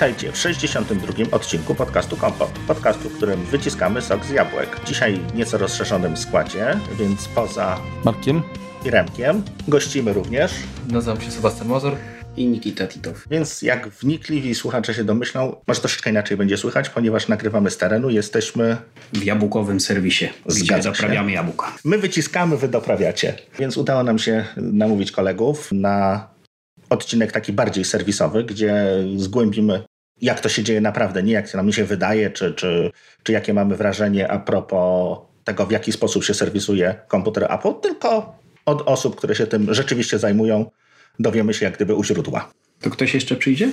Witajcie w 62. odcinku podcastu Kompot. Podcastu, w którym wyciskamy sok z jabłek. Dzisiaj w nieco rozszerzonym składzie, więc poza Markiem i Remkiem gościmy również. Nazywam się Sebastian Mazur i Nikita Titow. Więc jak wnikliwi słuchacze się domyślą, może troszeczkę inaczej będzie słychać, ponieważ nagrywamy z terenu, jesteśmy w jabłkowym serwisie, gdzie zaprawiamy jabłka. My wyciskamy, wy doprawiacie. Więc udało nam się namówić kolegów na odcinek taki bardziej serwisowy, gdzie zgłębimy jak to się dzieje naprawdę, nie jak nam się wydaje, czy, czy, czy jakie mamy wrażenie a propos tego, w jaki sposób się serwisuje komputer Apple, tylko od osób, które się tym rzeczywiście zajmują, dowiemy się jak gdyby u źródła. To ktoś jeszcze przyjdzie?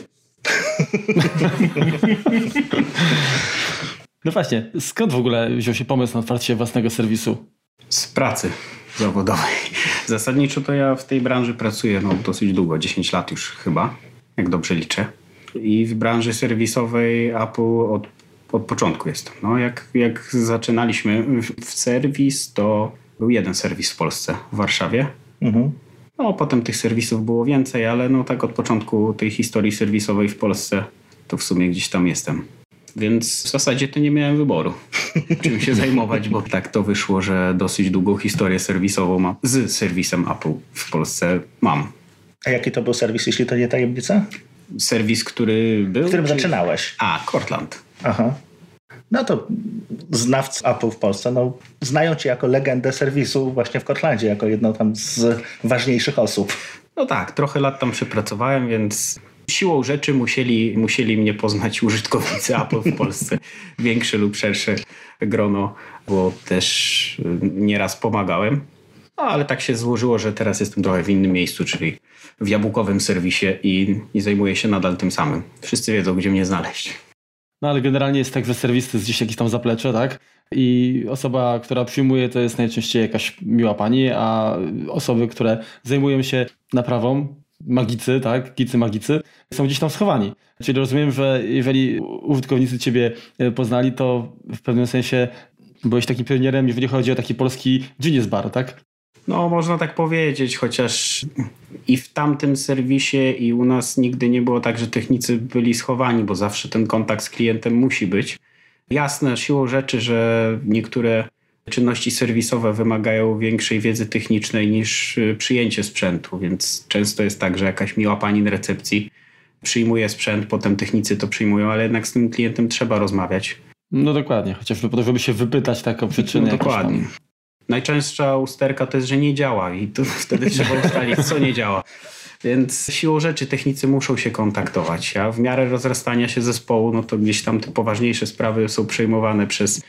no właśnie, skąd w ogóle wziął się pomysł na otwarcie własnego serwisu? Z pracy zawodowej. Zasadniczo to ja w tej branży pracuję no, dosyć długo, 10 lat już chyba, jak dobrze liczę. I w branży serwisowej Apple od, od początku jestem. No, jak, jak zaczynaliśmy w serwis, to był jeden serwis w Polsce, w Warszawie. Mhm. No, potem tych serwisów było więcej, ale no tak od początku tej historii serwisowej w Polsce to w sumie gdzieś tam jestem. Więc w zasadzie to nie miałem wyboru, czym się zajmować, bo tak to wyszło, że dosyć długą historię serwisową mam, z serwisem Apple w Polsce mam. A jaki to był serwis, jeśli to nie tajemnica? Serwis, który był? W którym czy... zaczynałeś. A, Cortland. Aha. No to znawcy Apple w Polsce no, znają cię jako legendę serwisu właśnie w Cortlandzie, jako jedną tam z ważniejszych osób. No tak, trochę lat tam przepracowałem, więc siłą rzeczy musieli, musieli mnie poznać użytkownicy Apple w Polsce. Większe lub szersze grono, bo też nieraz pomagałem. No, ale tak się złożyło, że teraz jestem trochę w innym miejscu, czyli w jabłkowym serwisie i, i zajmuję się nadal tym samym. Wszyscy wiedzą, gdzie mnie znaleźć. No ale generalnie jest tak, że serwis jest gdzieś jakieś tam zaplecze, tak? I osoba, która przyjmuje, to jest najczęściej jakaś miła pani, a osoby, które zajmują się naprawą, magicy, tak, gicy magicy, są gdzieś tam schowani. Czyli rozumiem, że jeżeli użytkownicy ciebie e, poznali, to w pewnym sensie byłeś takim pionierem, jeżeli chodzi o taki polski Genius Bar, tak? No, można tak powiedzieć, chociaż i w tamtym serwisie, i u nas nigdy nie było tak, że technicy byli schowani, bo zawsze ten kontakt z klientem musi być. Jasne, siłą rzeczy, że niektóre czynności serwisowe wymagają większej wiedzy technicznej niż y, przyjęcie sprzętu, więc często jest tak, że jakaś miła pani na recepcji przyjmuje sprzęt, potem technicy to przyjmują, ale jednak z tym klientem trzeba rozmawiać. No dokładnie, chociażby po to, żeby się wypytać tak o przyczynę. No, dokładnie. Najczęstsza usterka to jest, że nie działa i wtedy trzeba ustalić, co nie działa. Więc siłą rzeczy technicy muszą się kontaktować, a w miarę rozrastania się zespołu, no to gdzieś tam te poważniejsze sprawy są przejmowane przez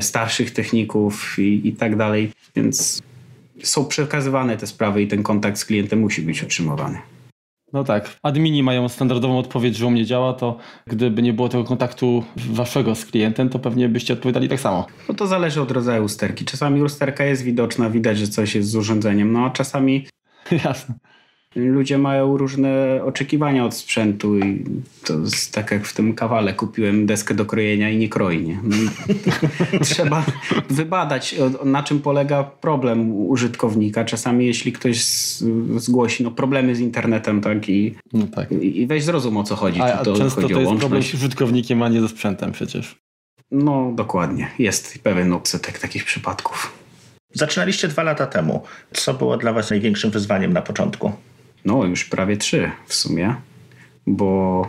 starszych techników i, i tak dalej, więc są przekazywane te sprawy i ten kontakt z klientem musi być utrzymywany. No tak. Admini mają standardową odpowiedź, że u mnie działa, to gdyby nie było tego kontaktu waszego z klientem, to pewnie byście odpowiadali tak samo. No to zależy od rodzaju usterki. Czasami usterka jest widoczna, widać, że coś jest z urządzeniem, no a czasami Jasne ludzie mają różne oczekiwania od sprzętu i to jest tak jak w tym kawale kupiłem deskę do krojenia i nie kroi, nie? No trzeba wybadać na czym polega problem użytkownika. Czasami jeśli ktoś zgłosi no, problemy z internetem tak i, no tak. i weź zrozum o co chodzi. A, to często chodzi to jest problem z użytkownikiem, a nie ze sprzętem przecież. No dokładnie. Jest pewien odsetek takich przypadków. Zaczynaliście dwa lata temu. Co było dla Was największym wyzwaniem na początku? No już prawie trzy w sumie, bo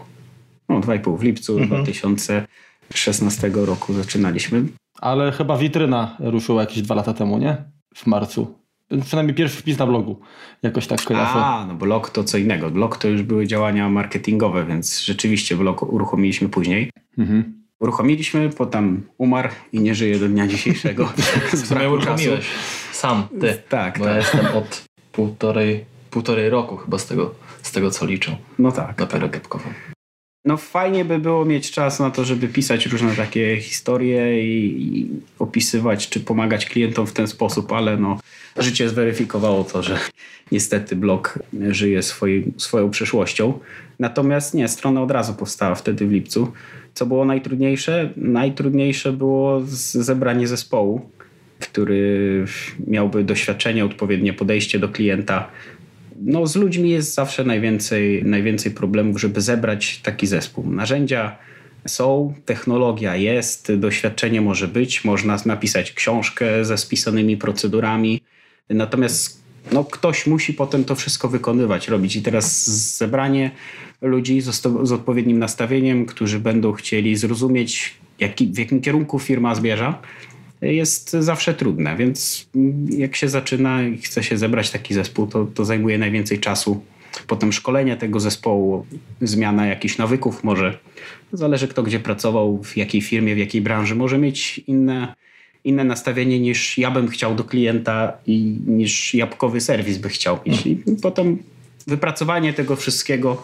no, 2,5 w lipcu mhm. 2016 roku zaczynaliśmy. Ale chyba witryna ruszyła jakieś dwa lata temu, nie? W marcu. Przynajmniej pierwszy wpis na blogu. Jakoś tak kojarzę. A, no blog to co innego. Blog to już były działania marketingowe, więc rzeczywiście blog uruchomiliśmy później. Mhm. Uruchomiliśmy, potem umarł i nie żyje do dnia dzisiejszego. Z uruchomiłeś sam, ty. Tak, bo tak. ja jestem od półtorej półtorej roku chyba z tego, z tego co liczą. No tak. Dopiero tak. No fajnie by było mieć czas na to, żeby pisać różne takie historie i, i, opisywać, czy pomagać klientom w ten sposób, ale no życie zweryfikowało to, że niestety blog żyje swoim, swoją przeszłością. Natomiast nie, strona od razu powstała wtedy w lipcu. Co było najtrudniejsze? Najtrudniejsze było zebranie zespołu, który miałby doświadczenie, odpowiednie podejście do klienta, no, z ludźmi jest zawsze najwięcej, najwięcej problemów, żeby zebrać taki zespół. Narzędzia są, technologia jest, doświadczenie może być, można napisać książkę ze spisanymi procedurami, natomiast no, ktoś musi potem to wszystko wykonywać, robić. I teraz zebranie ludzi z, z odpowiednim nastawieniem, którzy będą chcieli zrozumieć, jaki, w jakim kierunku firma zmierza, jest zawsze trudne. Więc jak się zaczyna i chce się zebrać taki zespół, to, to zajmuje najwięcej czasu. Potem szkolenie tego zespołu, zmiana jakichś nawyków może. Zależy kto gdzie pracował, w jakiej firmie, w jakiej branży. Może mieć inne, inne nastawienie niż ja bym chciał do klienta i niż jabłkowy serwis by chciał mieć. I potem wypracowanie tego wszystkiego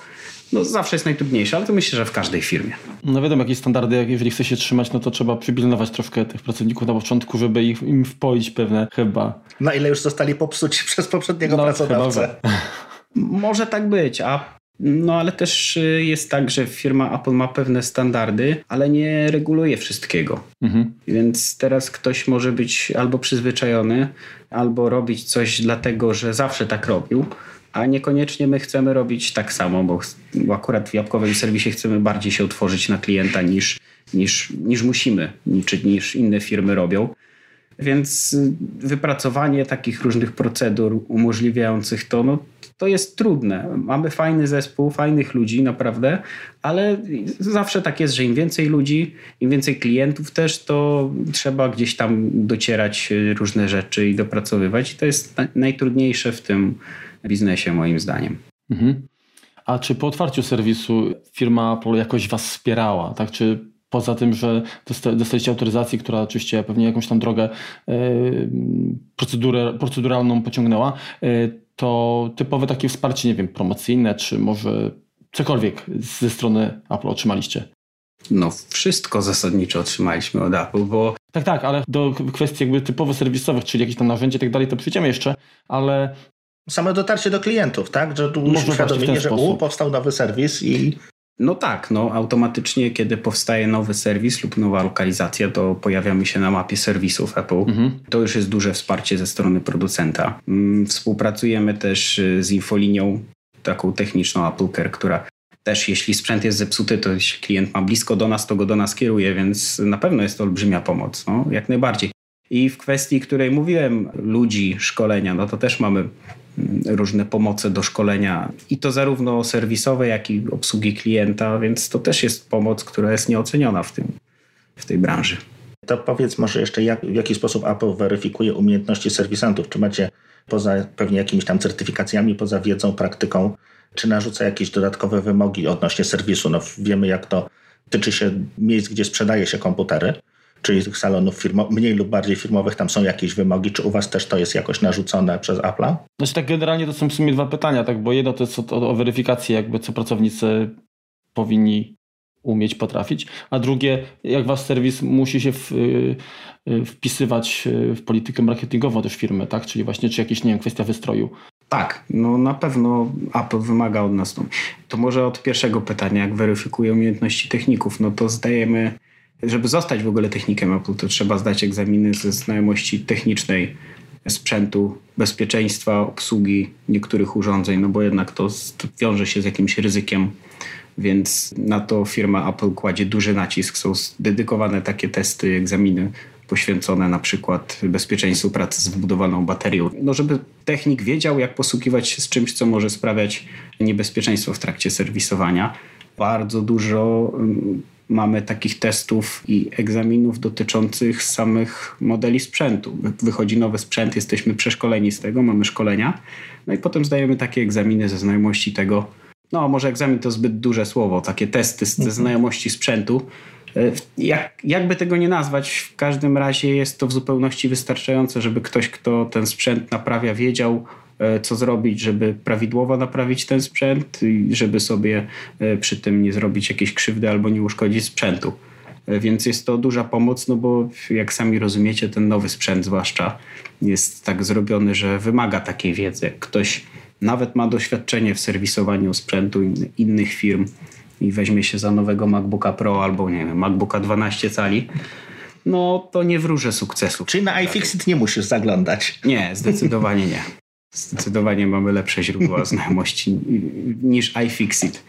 no zawsze jest najtrudniejsze, ale to myślę, że w każdej firmie. No wiadomo, jakieś standardy, jeżeli chce się trzymać, no to trzeba przypilnować troszkę tych pracowników na początku, żeby ich, im wpoić pewne chyba. Na ile już zostali popsuci przez poprzedniego no, pracodawcę. Może tak być, a no ale też y, jest tak, że firma Apple ma pewne standardy, ale nie reguluje wszystkiego. Mhm. Więc teraz ktoś może być albo przyzwyczajony, albo robić coś dlatego, że zawsze tak robił, a niekoniecznie my chcemy robić tak samo, bo, bo akurat w jabłkowym serwisie chcemy bardziej się otworzyć na klienta niż, niż, niż musimy, niż, niż inne firmy robią. Więc wypracowanie takich różnych procedur umożliwiających to, no, to jest trudne. Mamy fajny zespół, fajnych ludzi, naprawdę, ale zawsze tak jest, że im więcej ludzi, im więcej klientów też, to trzeba gdzieś tam docierać różne rzeczy i dopracowywać. I to jest najtrudniejsze w tym biznesie, moim zdaniem. Mhm. A czy po otwarciu serwisu firma Apple jakoś Was wspierała? Tak? Czy poza tym, że dostaliście autoryzację, która oczywiście pewnie jakąś tam drogę e, procedurę, proceduralną pociągnęła, e, to typowe takie wsparcie, nie wiem, promocyjne, czy może cokolwiek ze strony Apple otrzymaliście? No, wszystko zasadniczo otrzymaliśmy od Apple, bo. Tak, tak, ale do kwestii jakby typowo serwisowych, czyli jakieś tam narzędzie i tak dalej, to przyjdziemy jeszcze, ale Same dotarcie do klientów, tak? Że tu już uświadomienie, że u, powstał nowy serwis i... No tak, no automatycznie kiedy powstaje nowy serwis lub nowa lokalizacja, to pojawiamy się na mapie serwisów Apple. Mhm. To już jest duże wsparcie ze strony producenta. Mm, współpracujemy też y, z infolinią taką techniczną Apple Care, która też jeśli sprzęt jest zepsuty, to jeśli klient ma blisko do nas, to go do nas kieruje, więc na pewno jest to olbrzymia pomoc, no, jak najbardziej. I w kwestii, której mówiłem, ludzi, szkolenia, no to też mamy różne pomoce do szkolenia i to zarówno serwisowe, jak i obsługi klienta, więc to też jest pomoc, która jest nieoceniona w, tym, w tej branży. To powiedz może jeszcze, jak, w jaki sposób Apple weryfikuje umiejętności serwisantów? Czy macie poza pewnie jakimiś tam certyfikacjami, poza wiedzą, praktyką, czy narzuca jakieś dodatkowe wymogi odnośnie serwisu? No wiemy, jak to tyczy się miejsc, gdzie sprzedaje się komputery, czyli tych salonów firmo, mniej lub bardziej firmowych, tam są jakieś wymogi, czy u Was też to jest jakoś narzucone przez Apple'a? Znaczy tak generalnie to są w sumie dwa pytania, tak, bo jedno to jest o, o weryfikację, jakby co pracownicy powinni umieć, potrafić, a drugie, jak wasz serwis musi się w, y, y, wpisywać y, w politykę marketingową też firmy, tak? Czyli właśnie, czy jakieś, nie wiem, kwestia wystroju. Tak, no na pewno Apple wymaga od nas. To, to może od pierwszego pytania, jak weryfikuje umiejętności techników, no to zdajemy żeby zostać w ogóle technikiem Apple, to trzeba zdać egzaminy ze znajomości technicznej sprzętu, bezpieczeństwa, obsługi niektórych urządzeń, no bo jednak to wiąże się z jakimś ryzykiem, więc na to firma Apple kładzie duży nacisk. Są dedykowane takie testy, egzaminy poświęcone na przykład bezpieczeństwu pracy z wbudowaną baterią. No żeby technik wiedział, jak posługiwać się z czymś, co może sprawiać niebezpieczeństwo w trakcie serwisowania. Bardzo dużo mm, mamy takich testów i egzaminów dotyczących samych modeli sprzętu. Wychodzi nowy sprzęt, jesteśmy przeszkoleni z tego, mamy szkolenia, no i potem zdajemy takie egzaminy ze znajomości tego. No, może egzamin to zbyt duże słowo, takie testy ze mhm. znajomości sprzętu. E, jak, jakby tego nie nazwać, w każdym razie jest to w zupełności wystarczające, żeby ktoś, kto ten sprzęt naprawia, wiedział, co zrobić, żeby prawidłowo naprawić ten sprzęt i żeby sobie e, przy tym nie zrobić jakiejś krzywdy albo nie uszkodzić sprzętu. E, więc jest to duża pomoc, no bo jak sami rozumiecie, ten nowy sprzęt zwłaszcza jest tak zrobiony, że wymaga takiej wiedzy. Ktoś nawet ma doświadczenie w serwisowaniu sprzętu innych firm i weźmie się za nowego MacBooka Pro albo nie wiem, MacBooka 12 cali, no to nie wróżę sukcesu. Czyli na iFixit nie musisz zaglądać. Nie, zdecydowanie nie. Zdecydowanie mamy lepsze źródła znajomości niż iFixit.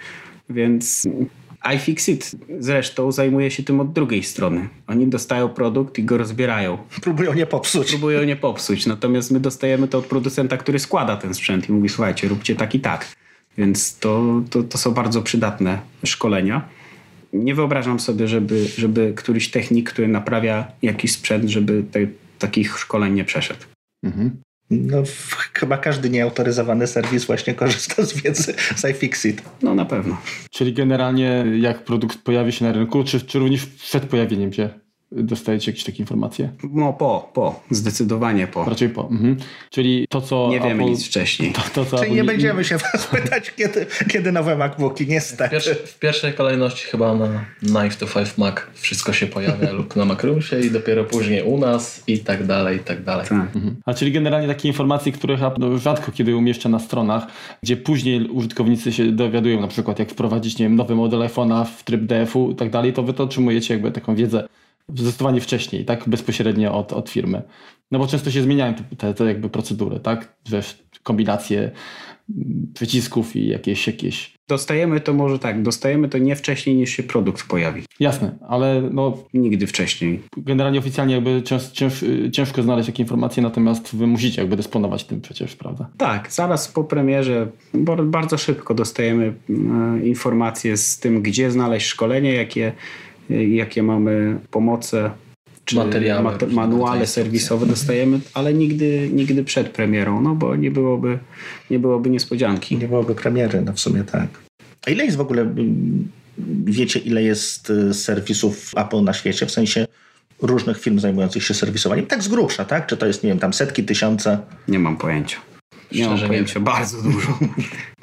Więc iFixit zresztą zajmuje się tym od drugiej strony. Oni dostają produkt i go rozbierają. Próbują nie popsuć. Próbują nie popsuć. Natomiast my dostajemy to od producenta, który składa ten sprzęt i mówi, słuchajcie, róbcie tak i tak. Więc to, to, to są bardzo przydatne szkolenia. Nie wyobrażam sobie, żeby, żeby któryś technik, który naprawia jakiś sprzęt, żeby te, takich szkoleń nie przeszedł. Mhm. No, chyba każdy nieautoryzowany serwis właśnie korzysta z wiedzy z iFixit. No na pewno. Czyli generalnie jak produkt pojawi się na rynku, czy, czy również przed pojawieniem się dostajecie jakieś takie informacje? No po, po, zdecydowanie po. Raczej po. Mhm. Czyli to, co Nie wiemy Apple, nic wcześniej. To, to, co Czyli Apple nie będziemy się was pytać, kiedy, kiedy nowe MacBooki, niestety. W, pierwszej, w pierwszej kolejności chyba na Knife to 5 Mac wszystko się pojawia lub na Macrumsie i dopiero później u nas i tak dalej, i tak dalej. Tak. Mhm. A czyli generalnie takie informacje, których no, rzadko kiedy umieszcza na stronach, gdzie później użytkownicy się dowiadują na przykład jak wprowadzić nie wiem, nowy model iPhone'a w tryb DF-u i tak dalej, to wy to otrzymujecie jakby taką wiedzę zdecydowanie wcześniej, tak? Bezpośrednio od, od firmy. No bo często się zmieniają te, te, jakby procedury, tak? Wiesz, kombinacje przycisków i jakieś, jakieś. Dostajemy to może tak, dostajemy to nie wcześniej niż się produkt pojawi. Jasne, ale no... Nigdy wcześniej. Generalnie oficjalnie jakby cięż, cięż, ciężko znaleźć takie informacje, natomiast wy musicie jakby dysponować tym przecież, prawda? Tak, zaraz po premierze bardzo szybko dostajemy e, informacje z tym, gdzie znaleźć szkolenie, jakie jakie mamy pomoce czy Materiały, manuale serwisowe dostajemy, ale nigdy, nigdy przed premierą, no bo nie byłoby, nie byłoby niespodzianki. Nie byłoby premiery, no w sumie tak. A ile jest w ogóle, wiecie ile jest y, serwisów Apple na świecie, w sensie różnych firm zajmujących się serwisowaniem? Tak z grubsza, tak? Czy to jest, nie wiem, tam setki, tysiące? Nie mam pojęcia. Nie mam pojęcia, bardzo dużo.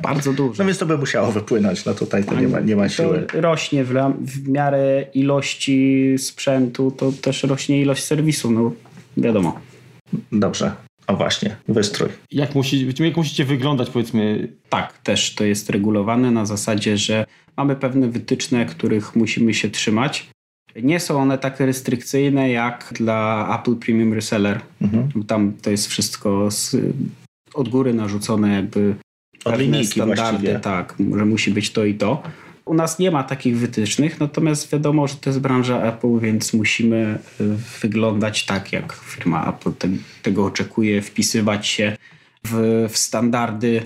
bardzo dużo. No więc to by musiało wypłynąć, no tutaj to nie ma, nie ma siły. To rośnie w, w miarę ilości sprzętu, to też rośnie ilość serwisu, no wiadomo. Dobrze. O właśnie, wystrój. Jak, musi, jak musicie wyglądać, powiedzmy? Tak, też to jest regulowane na zasadzie, że mamy pewne wytyczne, których musimy się trzymać. Nie są one tak restrykcyjne jak dla Apple Premium Reseller. Mhm. Tam to jest wszystko z, od góry narzucone jakby linijki standardy, właściwie. tak, że musi być to i to. U nas nie ma takich wytycznych, natomiast wiadomo, że to jest branża Apple, więc musimy y, wyglądać tak, jak firma Apple te, tego oczekuje, wpisywać się w, w standardy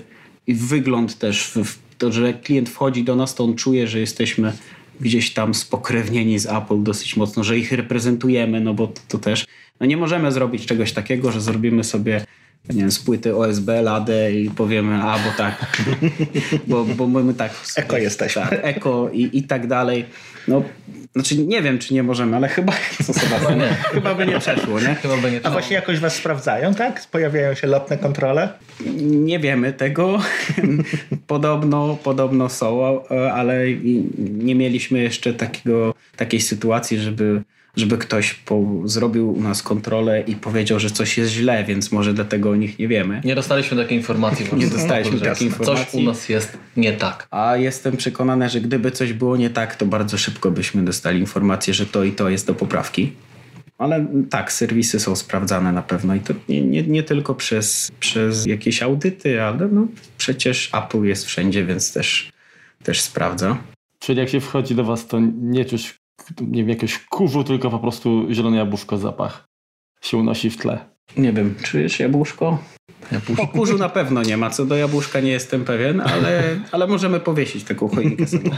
i w wygląd też, w to, że klient wchodzi do nas, to on czuje, że jesteśmy gdzieś tam spokrewnieni z Apple dosyć mocno, że ich reprezentujemy, no bo to, to też no nie możemy zrobić czegoś takiego, że zrobimy sobie nie wiem, z płyty OSB, ladę i powiemy, a bo tak, bo, bo my tak... Eko jesteśmy. Tak, eko i, i tak dalej. No, znaczy nie wiem, czy nie możemy, ale chyba, chyba, nie. chyba by nie przeszło, nie? Chyba by nie A właśnie jakoś was sprawdzają, tak? Pojawiają się lotne kontrole? Nie wiemy tego. podobno, podobno są, ale nie mieliśmy jeszcze takiego, takiej sytuacji, żeby żeby ktoś po, zrobił u nas kontrolę i powiedział, że coś jest źle, więc może dlatego o nich nie wiemy. Nie dostaliśmy takiej informacji. nie dostaliśmy takiej informacji. Coś u nas jest nie tak. A jestem przekonany, że gdyby coś było nie tak, to bardzo szybko byśmy dostali informację, że to i to jest do poprawki. Ale tak, serwisy są sprawdzane na pewno i to nie, nie, nie tylko przez, przez jakieś audyty, ale no przecież Apple jest wszędzie, więc też, też sprawdza. Czyli jak się wchodzi do Was, to nie czuć nie wiem, jakiegoś kurzu, tylko po prostu zielone jabłuszko zapach się unosi w tle. Nie wiem, czujesz jabłuszko? jabłuszko? O kurzu na pewno nie ma, co do jabłuszka nie jestem pewien, ale, ale możemy powiesić taką choinkę sobie.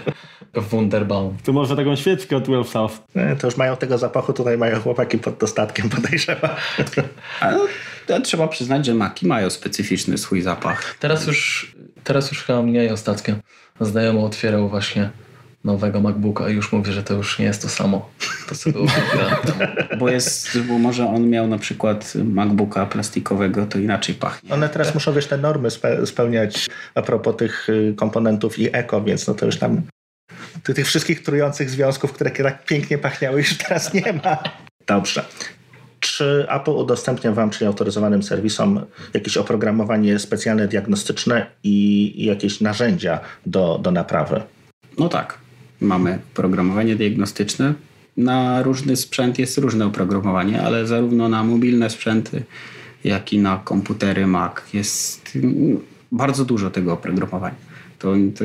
Wunderbaum. Tu może taką świeczkę od Well South. Nie, to już mają tego zapachu, tutaj mają chłopaki pod dostatkiem, podejrzewam. No, trzeba przyznać, że maki mają specyficzny swój zapach. Teraz już, teraz już chyba mniej ostatnio. Znajomy otwierał właśnie nowego MacBooka i już mówię, że to już nie jest to samo. To co było Bo jest, bo może on miał na przykład MacBooka plastikowego, to inaczej pachnie. One teraz muszą wiesz te normy spełniać a propos tych y, komponentów i eko, więc no to już tam tych wszystkich trujących związków, które tak pięknie pachniały, już teraz nie ma. Dobrze. Czy Apple udostępnia Wam, czyli autoryzowanym serwisom, jakieś oprogramowanie specjalne diagnostyczne i jakieś narzędzia do, do naprawy? No tak mamy programowanie diagnostyczne. Na różny sprzęt jest różne oprogramowanie, ale zarówno na mobilne sprzęty, jak i na komputery Mac. Jest bardzo dużo tego oprogramowania. To, to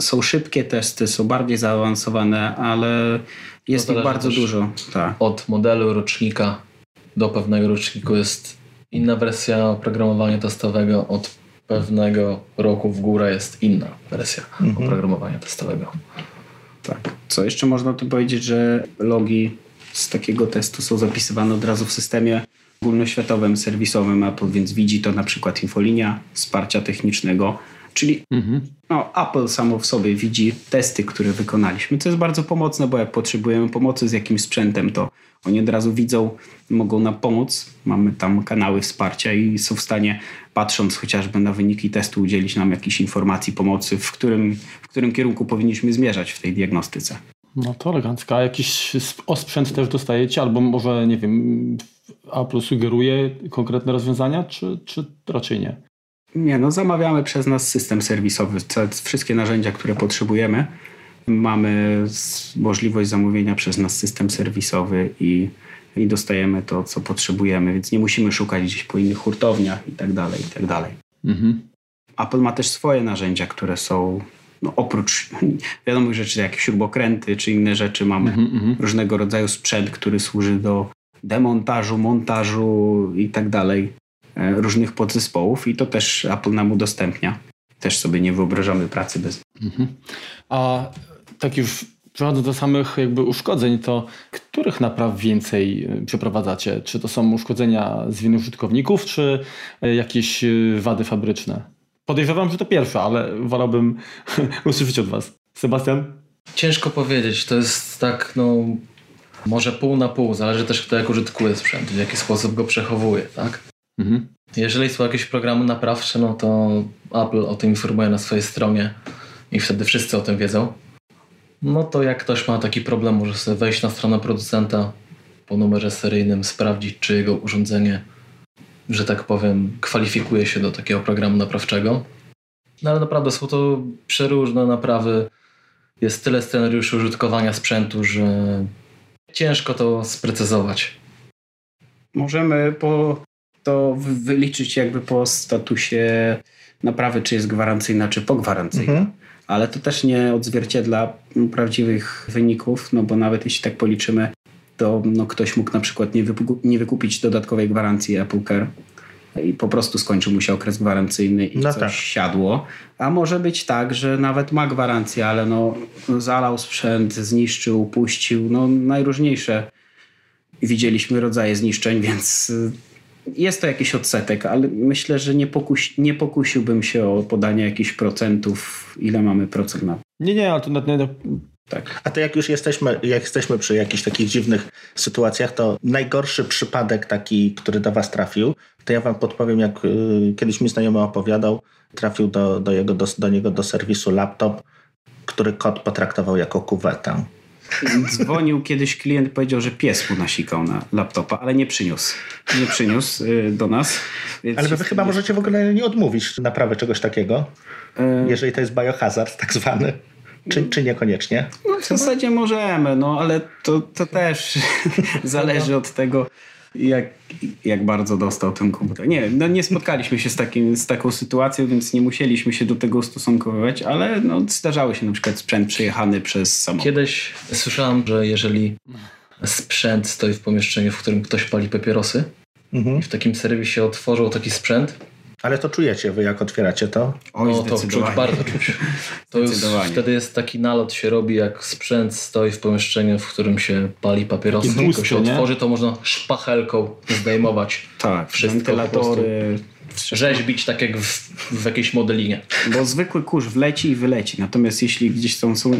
są szybkie testy, są bardziej zaawansowane, ale jest ich bardzo dużo. Tak. Od modelu rocznika do pewnego roczniku jest inna wersja oprogramowania testowego, od pewnego roku w górę jest inna wersja mhm. oprogramowania testowego. Tak. Co jeszcze można tu powiedzieć, że logi z takiego testu są zapisywane od razu w systemie ogólnoświatowym, serwisowym Apple, więc widzi to na przykład infolinia wsparcia technicznego, czyli mhm. no, Apple samo w sobie widzi testy, które wykonaliśmy, co jest bardzo pomocne, bo jak potrzebujemy pomocy z jakimś sprzętem, to oni od razu widzą, mogą nam pomóc. Mamy tam kanały wsparcia i są w stanie, patrząc chociażby na wyniki testu, udzielić nam jakiejś informacji, pomocy, w którym, w którym kierunku powinniśmy zmierzać w tej diagnostyce. No to elegancka. Jakiś osprzęt też dostajecie, albo może, nie wiem, Apple sugeruje konkretne rozwiązania, czy, czy raczej nie? Nie, no zamawiamy przez nas system serwisowy, wszystkie narzędzia, które potrzebujemy. Mamy możliwość zamówienia przez nas system serwisowy i, i dostajemy to, co potrzebujemy, więc nie musimy szukać gdzieś po innych hurtowniach i tak dalej, i tak dalej. Mhm. Apple ma też swoje narzędzia, które są no, oprócz wiadomych rzeczy, jak śrubokręty czy inne rzeczy, mamy mm -hmm. różnego rodzaju sprzęt, który służy do demontażu, montażu i tak dalej e, różnych podzespołów i to też Apple nam udostępnia. Też sobie nie wyobrażamy pracy bez. -hmm. A tak już przechodząc do samych jakby uszkodzeń, to których napraw więcej e, przeprowadzacie? Czy to są uszkodzenia z winy użytkowników, czy e, jakieś wady fabryczne? Podejrzewam, że to pierwsza, ale wolałbym usłyszeć od Was. Sebastian? Ciężko powiedzieć. To jest tak, no, może pół na pół. Zależy też, kto jak użytkuje sprzęt, w jaki sposób go przechowuje, tak? Mhm. Jeżeli są jakieś programy naprawcze, no to Apple o tym informuje na swojej stronie i wtedy wszyscy o tym wiedzą. No to jak ktoś ma taki problem, może sobie wejść na stronę producenta po numerze seryjnym, sprawdzić, czy jego urządzenie że tak powiem, kwalifikuje się do takiego programu naprawczego. No ale naprawdę są to przeróżne naprawy. Jest tyle scenariuszy użytkowania sprzętu, że ciężko to sprecyzować. Możemy po to wyliczyć jakby po statusie naprawy, czy jest gwarancyjna, czy pogwarancyjna. Mhm. Ale to też nie odzwierciedla prawdziwych wyników, no bo nawet jeśli tak policzymy, to no, ktoś mógł na przykład nie, nie wykupić dodatkowej gwarancji Apple Care i po prostu skończył mu się okres gwarancyjny i no coś tak. siadło. A może być tak, że nawet ma gwarancję, ale no, zalał sprzęt, zniszczył, upuścił, no najróżniejsze widzieliśmy rodzaje zniszczeń, więc y, jest to jakiś odsetek, ale myślę, że nie, pokusi, nie pokusiłbym się o podanie jakichś procentów, ile mamy procent na. Nie, nie, ale to na, na, tak. A to jak już jesteśmy, jak jesteśmy przy jakichś takich dziwnych sytuacjach, to najgorszy przypadek taki, który do was trafił, to ja wam podpowiem, jak y, kiedyś mi znajomy opowiadał, trafił do, do, jego, do, do niego do serwisu laptop, który kot potraktował jako kuwetę. Dzwonił kiedyś klient, powiedział, że pies mu nasikał na laptopa, ale nie przyniósł. Nie przyniósł y, do nas. ale wy chyba możecie w ogóle nie odmówić naprawy czegoś takiego, y... jeżeli to jest biohazard tak zwany. Czy, czy niekoniecznie? No, w zasadzie możemy, no ale to, to też zależy od tego, jak, jak bardzo dostał ten komputer. Nie no nie spotkaliśmy się z, takim, z taką sytuacją, więc nie musieliśmy się do tego ustosunkowywać, ale no, zdarzały się na przykład sprzęt przejechany przez samochód. Kiedyś słyszałem, że jeżeli sprzęt stoi w pomieszczeniu, w którym ktoś pali papierosy mhm. i w takim serwisie otworzył taki sprzęt, ale to czujecie wy, jak otwieracie to? Oj, no to czuć, bardzo czuć. To już wtedy jest taki nalot się robi, jak sprzęt stoi w pomieszczeniu, w którym się pali papierosy, tylko się nie? otworzy, to można szpachelką zdejmować tak, wszystko. Wentylatory, rzeźbić tak jak w, w jakiejś modelinie. Bo zwykły kurz wleci i wyleci. Natomiast jeśli gdzieś są, są,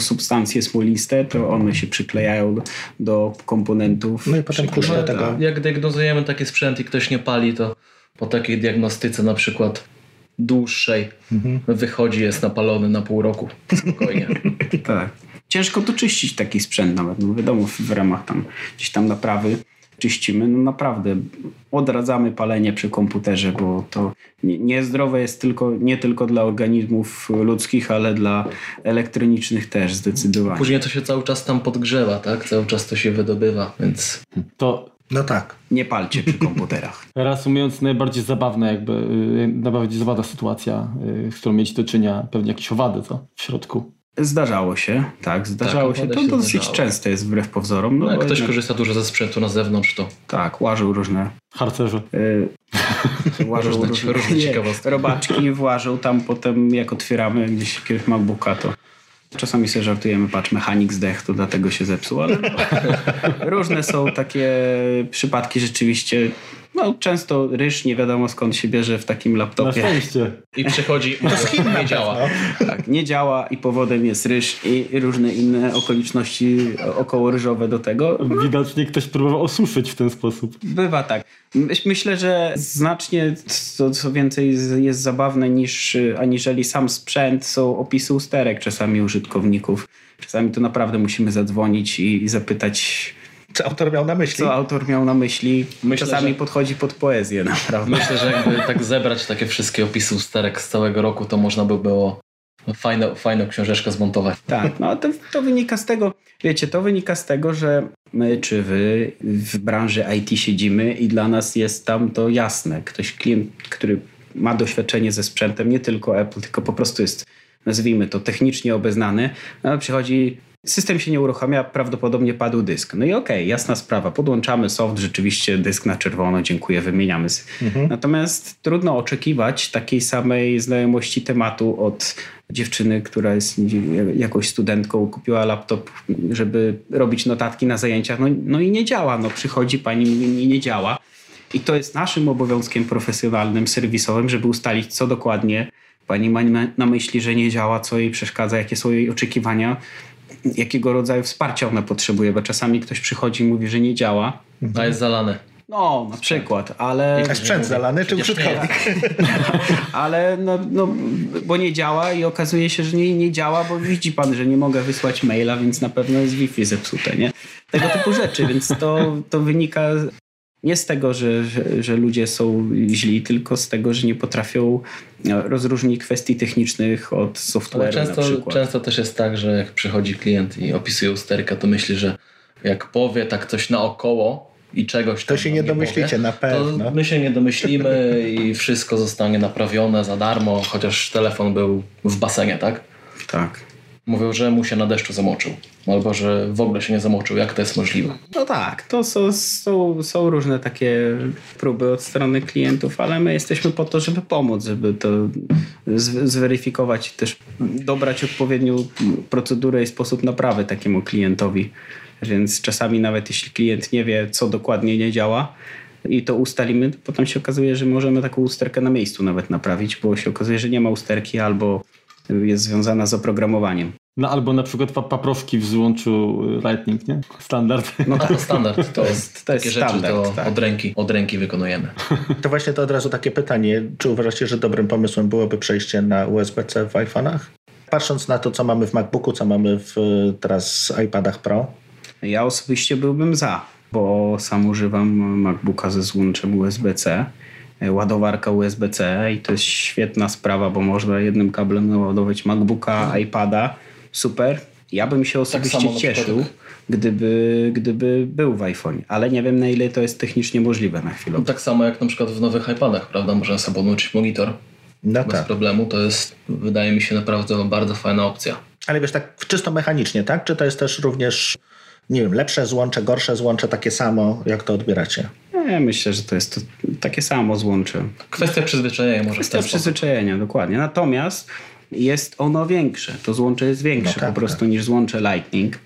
substancje smoliste, to one się przyklejają do, do komponentów. No i potem kurz tego. Jak diagnozujemy taki sprzęt i ktoś nie pali, to po takiej diagnostyce na przykład dłuższej mhm. wychodzi, jest napalony na pół roku. Spokojnie. tak. Ciężko to czyścić taki sprzęt nawet. No wiadomo, w ramach tam gdzieś tam naprawy czyścimy. No naprawdę odradzamy palenie przy komputerze, bo to niezdrowe jest tylko, nie tylko dla organizmów ludzkich, ale dla elektronicznych też zdecydowanie. Później to się cały czas tam podgrzewa, tak? Cały czas to się wydobywa, więc... To No tak. Nie palcie przy komputerach. Reasumując, najbardziej zabawna jakby, y, najbardziej zabawna sytuacja, y, z którą mieć do czynienia, pewnie jakieś owady, co? W środku. Zdarzało się, tak, zdarzało Tak, się. To się dosyć zdarzało. częste jest wbrew pozorom. No, No, jak ktoś jednak- korzysta dużo ze sprzętu na zewnątrz, to Tak, łażył różne Harcerze. Yy, łażą Różne- różne, różne ciekawostki. Robaczki włażą tam potem, jak otwieramy gdzieś jakiegoś MacBooka, to czasami sobie żartujemy, patrz, mechanik zdech, to dlatego się zepsuł, ale różne są takie przypadki rzeczywiście. No, często ryż nie wiadomo skąd się bierze w takim Na laptopie. szczęście. i przychodzi, nie działa. Tak, nie działa i powodem jest ryż i różne inne okoliczności okołoryżowe do tego. Widocznie ktoś próbował osuszyć w ten sposób. Bywa tak. Myś- Myślę, że znacznie co, co więcej z- jest zabawne niż aniżeli sam sprzęt są opisy usterek czasami użytkowników. Czasami to naprawdę musimy zadzwonić i, i zapytać, Co autor miał na myśli? co autor miał na myśli. Myślę, czasami że- podchodzi pod poezję naprawdę. Myślę, że jakby tak zebrać takie wszystkie opisy usterek z całego roku, to można by było fajną, fajną książeczkę zmontować. Tak, no to, to wynika z tego, wiecie, to wynika z tego, że my czy wy w branży IT siedzimy i dla nas jest tam to jasne. Ktoś, klient, który ma doświadczenie ze sprzętem, nie tylko Apple, tylko po prostu jest, nazwijmy to, technicznie obeznany, no, przychodzi, system się nie uruchamia, prawdopodobnie padł dysk. No i okej, jasna sprawa, podłączamy soft, rzeczywiście dysk na czerwono, dziękuję, wymieniamy. Natomiast trudno oczekiwać takiej samej znajomości tematu od dziewczyny, która jest jakąś studentką, kupiła laptop, żeby robić notatki na zajęciach, no, no i nie działa. No, przychodzi pani i nie działa. I to jest naszym obowiązkiem profesjonalnym, serwisowym, żeby ustalić, co dokładnie pani ma na myśli, że nie działa, co jej przeszkadza, jakie są jej oczekiwania, jakiego rodzaju wsparcia ona potrzebuje, bo czasami ktoś przychodzi i mówi, że nie działa. A jest zalane. No, na przykład, ale... A sprzęt zalany czy użytkownik? Ale no, no, bo nie działa i okazuje się, że nie, nie działa, bo widzi pan, że nie mogę wysłać maila, więc na pewno jest Wi-Fi zepsute, nie? Tego typu rzeczy, więc to, to wynika nie z tego, że, że, że ludzie są źli, tylko z tego, że nie potrafią e, rozróżnić kwestii technicznych od software'u na często, przykład. często też jest tak, że jak przychodzi klient i opisuje usterkę, to myśli, że jak powie tak coś naokoło i czegoś To się nam nie domyślicie, powie, na pewno. To my się nie domyślimy i wszystko zostanie naprawione za darmo, chociaż telefon był w basenie, tak? Tak. Mówią, że mu się na deszczu zamoczył. Albo, że w ogóle się nie zamoczył. Jak to jest możliwe? No tak, to są, są, są różne takie próby od strony klientów, ale my jesteśmy po to, żeby pomóc, żeby to zweryfikować i też dobrać odpowiednią procedurę i sposób naprawy takiemu klientowi. Więc czasami nawet jeśli klient nie wie, co dokładnie nie działa i to ustalimy, to potem się okazuje, że możemy taką usterkę na miejscu nawet naprawić, bo się okazuje, że nie ma usterki albo jest związana z oprogramowaniem. No albo na przykład pa- paprowki w złączu y, Lightning, nie? Standard. No to standard. To jest, to jest takie rzeczy standard, to tak. od, ręki, od ręki wykonujemy. To właśnie to od razu takie pytanie. Czy uważacie, że dobrym pomysłem byłoby przejście na USB-C w iPhone'ach? Patrząc na to, co mamy w MacBooku, co mamy w teraz iPadach Pro, Ja osobiście byłbym za, bo sam używam MacBooka ze złączem USB-C, ładowarka USB-C i to jest świetna sprawa, bo można jednym kablem naładować MacBooka, iPada. Super. Ja bym się osobiście samo na przykład cieszył, gdyby, gdyby był w iPhone, ale nie wiem na ile to jest technicznie możliwe na chwilę. No, tak samo jak na przykład w nowych iPadach, prawda? Można sobie podłączyć monitor no bez tak. problemu. To jest, wydaje mi się, naprawdę bardzo fajna opcja. Ale wiesz, tak czysto mechanicznie, tak? Czy to jest też również, nie wiem, lepsze złącze, gorsze złącze, takie samo, jak to odbieracie? Ja myślę, że to jest to takie samo złącze. Kwestia przyzwyczajenia może Kwestia przyzwyczajenia, dokładnie. Natomiast jest ono większe. To złącze jest większe No tak, po prostu niż złącze Lightning.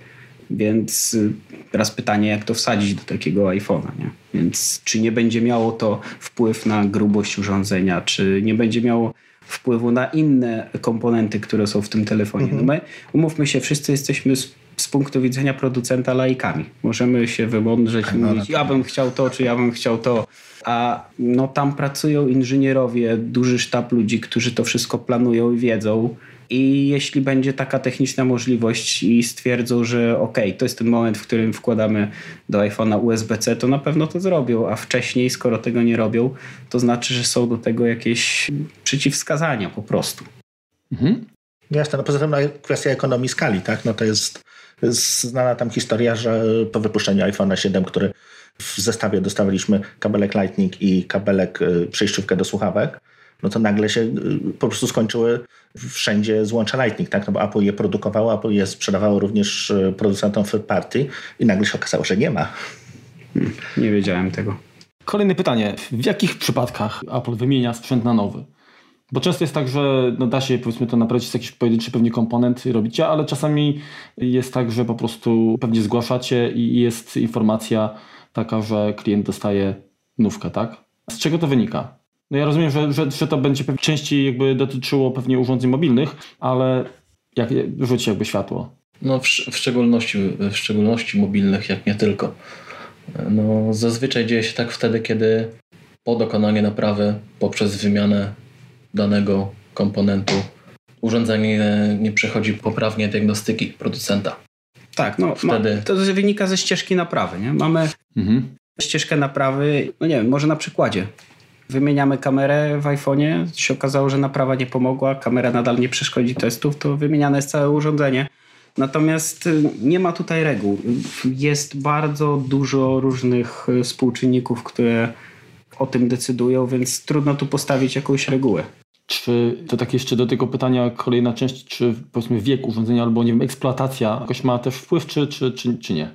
Więc y, teraz pytanie, jak to wsadzić do takiego iPhone'a, nie? Więc czy nie będzie miało to wpływ na grubość urządzenia, czy nie będzie miało wpływu na inne komponenty, które są w tym telefonie. No my, umówmy się, wszyscy jesteśmy z, punktu widzenia producenta laikami. Możemy się wymądrzeć i no, mówić, ja bym chciał to, czy ja bym chciał to. A no tam pracują inżynierowie, duży sztab ludzi, którzy to wszystko planują i wiedzą. I jeśli będzie taka techniczna możliwość i stwierdzą, że ok, to jest ten moment, w którym wkładamy do iPhone'a USB-C, to na pewno to zrobią, a wcześniej, skoro tego nie robią, to znaczy, że są do tego jakieś przeciwwskazania po prostu. Mhm. Jasne, no poza tym no, kwestia ekonomii skali, tak? No to jest znana tam historia, że po wypuszczeniu iPhone'a 7, który w zestawie dostawaliśmy kabelek Lightning i kabelek y, przejściówkę do słuchawek, no to nagle się y, po prostu skończyły wszędzie złącza Lightning, tak? No bo Apple je produkowało, Apple je sprzedawało również y, producentom third party i nagle się okazało, że nie ma. Hmm, nie wiedziałem tego. Kolejne pytanie. W jakich przypadkach Apple wymienia sprzęt na nowy? Bo często jest tak, że no da się powiedzmy to naprawić jakiś pojedynczy pewnie komponent robicie, ale czasami jest tak, że po prostu pewnie zgłaszacie i jest informacja taka, że klient dostaje nówkę, tak? Z czego to wynika? No ja rozumiem, że, że, że to będzie częściej jakby dotyczyło pewnie urządzeń mobilnych, ale jak rzuci jakby światło? No w, w, szczególności, w szczególności mobilnych, jak nie tylko. No zazwyczaj dzieje się tak wtedy, kiedy po dokonaniu naprawy poprzez wymianę danego komponentu urządzenie nie przechodzi poprawnie diagnostyki producenta. Tak, no wtedy. Ma, to wynika ze ścieżki naprawy. Nie? Mamy mhm. ścieżkę naprawy, no nie wiem, może na przykładzie. Wymieniamy kamerę w iPhone'ie, się okazało, że naprawa nie pomogła, kamera nadal nie przeszkodzi testów, to wymieniane jest całe urządzenie. Natomiast y, nie ma tutaj reguł. Jest bardzo dużo różnych y, współczynników, które o tym decydują, więc trudno tu postawić jakąś regułę. Czy to tak jeszcze do tego pytania kolejna część, czy powiedzmy wiek urządzenia albo nie wiem, eksploatacja jakoś ma też wpływ, czy, czy, czy, czy nie?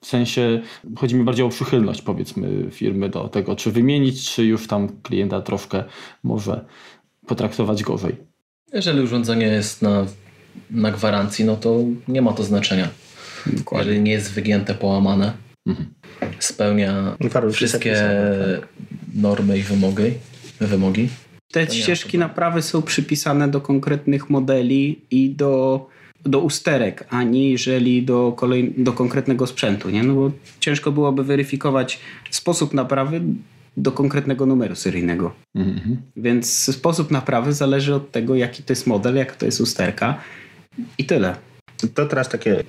W sensie chodzi mi bardziej o przychylność powiedzmy firmy do tego, czy wymienić, czy już tam klienta troszkę może potraktować gorzej. Jeżeli urządzenie jest na, na gwarancji, no to nie ma to znaczenia. Dokładnie. Jeżeli nie jest wygięte, połamane, mhm. spełnia wszystkie tak. normy i wymogi, wymogi te ścieżki naprawy są przypisane do konkretnych modeli i do, do usterek, aniżeli do, kolej, do konkretnego sprzętu. Nie? No bo ciężko byłoby weryfikować sposób naprawy do konkretnego numeru seryjnego. Mhm. Więc sposób naprawy zależy od tego, jaki to jest model, jaka to jest usterka i tyle. To teraz takie